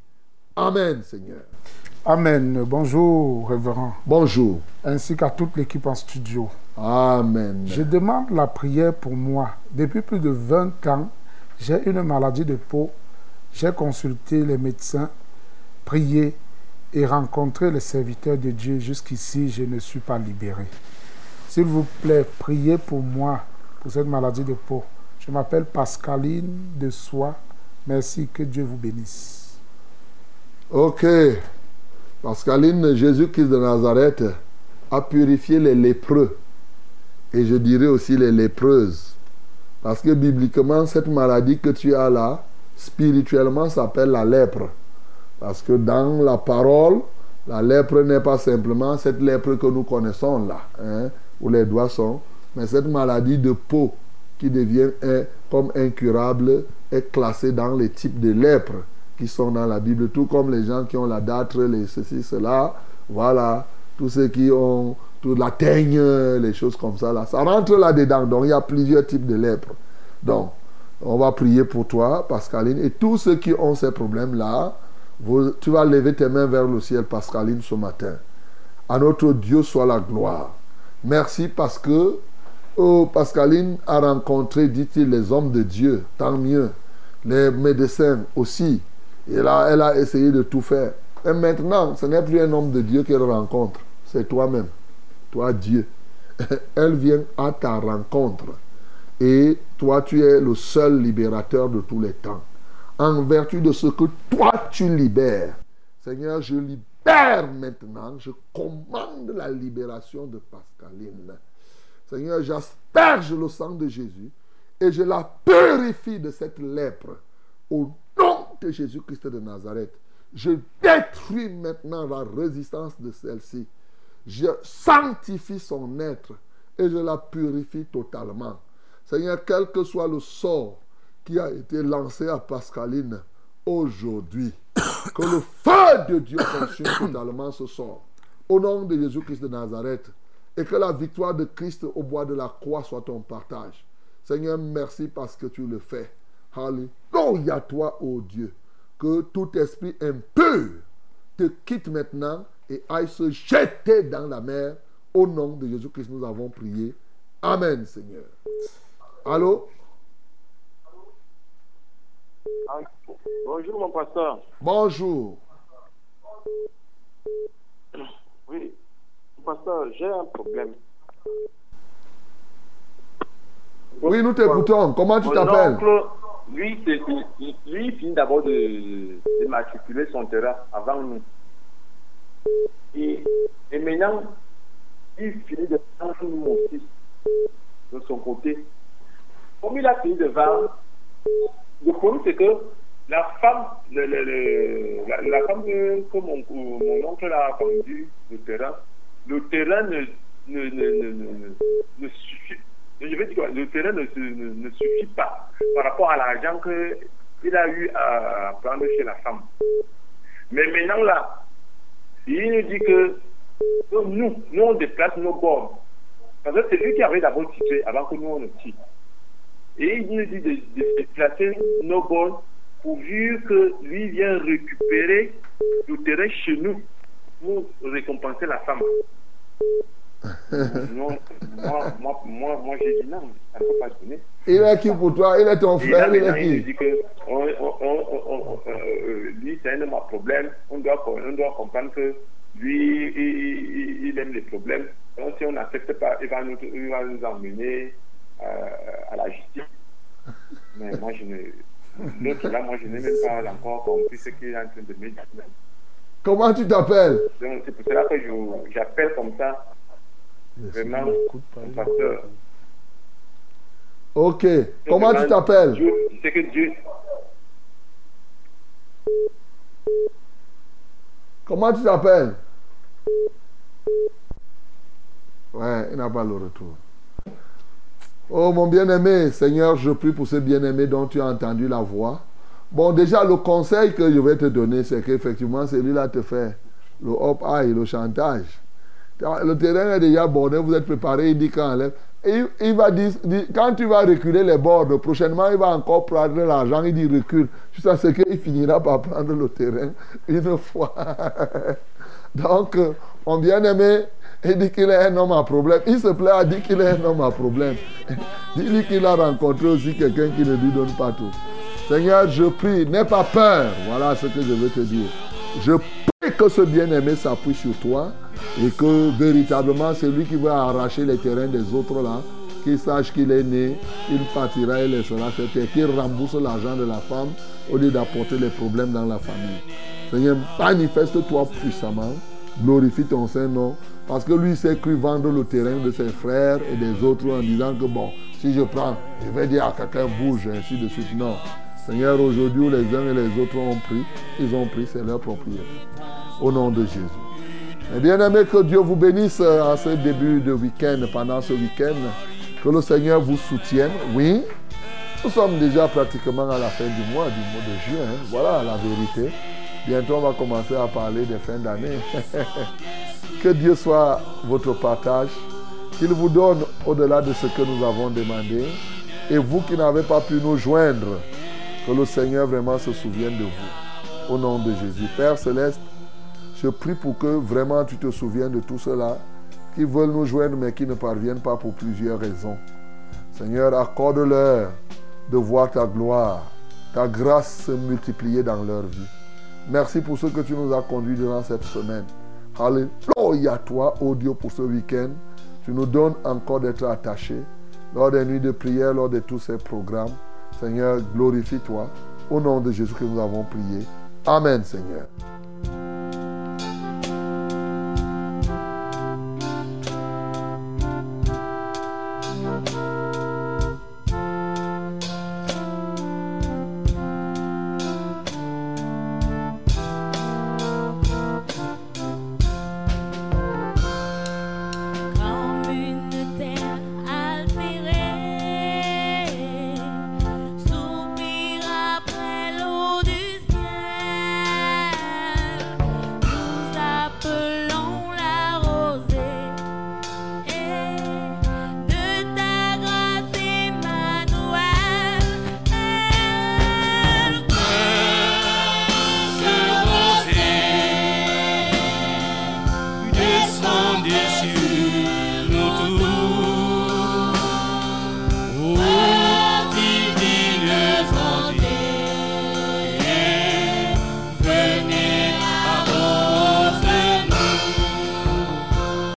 Amen, Seigneur. Amen. Bonjour, révérend. Bonjour. Ainsi qu'à toute l'équipe en studio. Amen. Je demande la prière pour moi. Depuis plus de 20 ans, j'ai une maladie de peau. J'ai consulté les médecins, prié et rencontré les serviteurs de Dieu. Jusqu'ici, je ne suis pas libéré. S'il vous plaît, priez pour moi, pour cette maladie de peau. Je m'appelle Pascaline de Soie. Merci, que Dieu vous bénisse. Ok. Pascaline, Jésus-Christ de Nazareth a purifié les lépreux. Et je dirais aussi les lépreuses. Parce que bibliquement, cette maladie que tu as là, spirituellement, s'appelle la lèpre. Parce que dans la parole, la lèpre n'est pas simplement cette lèpre que nous connaissons là, hein, où les doigts sont, mais cette maladie de peau qui devient comme incurable est classée dans les types de lèpre qui sont dans la Bible, tout comme les gens qui ont la dâtre, les ceci, cela, voilà, tous ceux qui ont toute la teigne, les choses comme ça, là, ça rentre là-dedans. Donc il y a plusieurs types de lèpre. Donc, on va prier pour toi, Pascaline, et tous ceux qui ont ces problèmes-là, tu vas lever tes mains vers le ciel, Pascaline, ce matin. À notre Dieu soit la gloire. Merci parce que oh, Pascaline a rencontré, dit-il, les hommes de Dieu, tant mieux. Les médecins aussi. Et là, elle a essayé de tout faire. Et maintenant, ce n'est plus un homme de Dieu qu'elle rencontre, c'est toi-même, toi Dieu. [laughs] Elle vient à ta rencontre. Et toi, tu es le seul libérateur de tous les temps. En vertu de ce que toi, tu libères. Seigneur, je Père, maintenant, je commande la libération de Pascaline. Seigneur, j'asperge le sang de Jésus et je la purifie de cette lèpre. Au nom de Jésus-Christ de Nazareth, je détruis maintenant la résistance de celle-ci. Je sanctifie son être et je la purifie totalement. Seigneur, quel que soit le sort qui a été lancé à Pascaline aujourd'hui, que le feu de Dieu consume totalement ce sort. Au nom de Jésus-Christ de Nazareth, et que la victoire de Christ au bois de la croix soit ton partage. Seigneur, merci parce que tu le fais. Alléluia toi, ô Dieu. Que tout esprit impur te quitte maintenant et aille se jeter dans la mer. Au nom de Jésus-Christ, nous avons prié. Amen, Seigneur. Allô? Bonjour mon pasteur. Bonjour. Oui, pasteur, j'ai un problème. Oui, nous t'écoutons. Comment tu Mon t'appelles? lui, lui, finit d'abord de, de matriculer son terrain avant nous. Et, et maintenant, il finit de vendre nous aussi, de son côté. Comme il a fini de vendre, le problème c'est que la femme, le, le- le- la, femme que, mon, oncle a vendu le terrain, le terrain ne, ne, ne, ne, suffit. Je vais dire le terrain ne, ne, ne suffit pas par rapport à l'argent qu'il a eu à prendre chez la femme. Mais maintenant là, il nous dit que, nous, nous on déplace nos bornes. Parce que c'est lui qui avait d'abord titré avant que nous on ne titre. Et il nous dit de, de déplacer nos bornes pourvu que lui vienne récupérer le terrain chez nous pour récompenser la femme. [laughs] Non, moi, moi, moi, moi j'ai dit non, ça ne peut pas donner. Il est qui pour toi? Il est ton là, frère Il est il qui? dit que on, on, on, on- on- euh, lui, c'est un de mes problèmes. On doit, on doit comprendre que lui, il, il- il aime les problèmes. Donc, si on n'accepte pas, il va nous, il va nous emmener à la justice. Mais moi, je ne. L'autre là, moi, je n'ai même pas encore compris ce qu'il est en train de me dire. Comment tu t'appelles? Donc, c'est pour cela que je- j'appelle comme ça. Vraiment, mon pasteur. Ok. Comment tu t'appelles? C'est que Dieu. Comment tu t'appelles? Ouais, il n'a pas le retour. Oh mon bien-aimé, Seigneur, je prie pour ce bien-aimé dont tu as entendu la voix. Bon, déjà, le conseil que je vais te donner, c'est qu'effectivement, celui-là te fait le hop et le chantage. Le terrain est déjà bordé, vous êtes préparé, il dit qu'il enlève. Et il, va dire, dire- quand tu vas reculer les bords, prochainement, il va encore prendre l'argent, il dit recule, jusqu'à ce qu'il finira par prendre le terrain une fois. [laughs] Donc, euh, mon bien-aimé, il dit qu'il est un homme à problème. Il se plaît à dire qu'il est un homme à problème. [laughs] Dis-lui qu'il a rencontré aussi quelqu'un qui ne lui donne pas tout. Seigneur, je prie, n'aie pas peur. Voilà ce que je veux te dire. Je prie que ce bien-aimé s'appuie sur toi et que véritablement celui qui va arracher les terrains des autres là, qu'il sache qu'il est né, il partira et laissera cette terre, qu'il rembourse l'argent de la femme au lieu d'apporter les problèmes dans la famille. Seigneur, manifeste-toi puissamment, glorifie ton Saint-Nom, parce que lui s'est cru vendre le terrain de ses frères et des autres en disant que bon, si je prends, je vais dire à quelqu'un bouge, ainsi de suite. Non. Seigneur, aujourd'hui où les uns et les autres ont pris, ils ont pris, c'est leur propriété. Au nom de Jésus. Et bien aimé, que Dieu vous bénisse euh, en ce début de week-end, pendant ce week-end. Que le Seigneur vous soutienne. Oui, nous sommes déjà pratiquement à la fin du mois, du mois de juin. hein. Voilà la vérité. Bientôt, on va commencer à parler des fins d'année. [laughs] que Dieu soit votre partage. Qu'il vous donne au-delà de ce que nous avons demandé. Et vous qui n'avez pas pu nous joindre, que le Seigneur vraiment se souvienne de vous. Au nom de Jésus. Père céleste, je prie pour que vraiment tu te souviennes de tout cela qui veulent nous joindre mais qui ne parviennent pas pour plusieurs raisons. Seigneur, accorde-leur de voir ta gloire, ta grâce se multiplier dans leur vie. Merci pour ce que tu nous as conduit durant cette semaine. Alléluia toi, ô Dieu, pour ce week-end. Tu nous donnes encore d'être attachés lors des nuits de prière, lors de tous ces programmes. Seigneur, glorifie-toi. Au nom de Jésus que nous avons prié. Amen, Seigneur.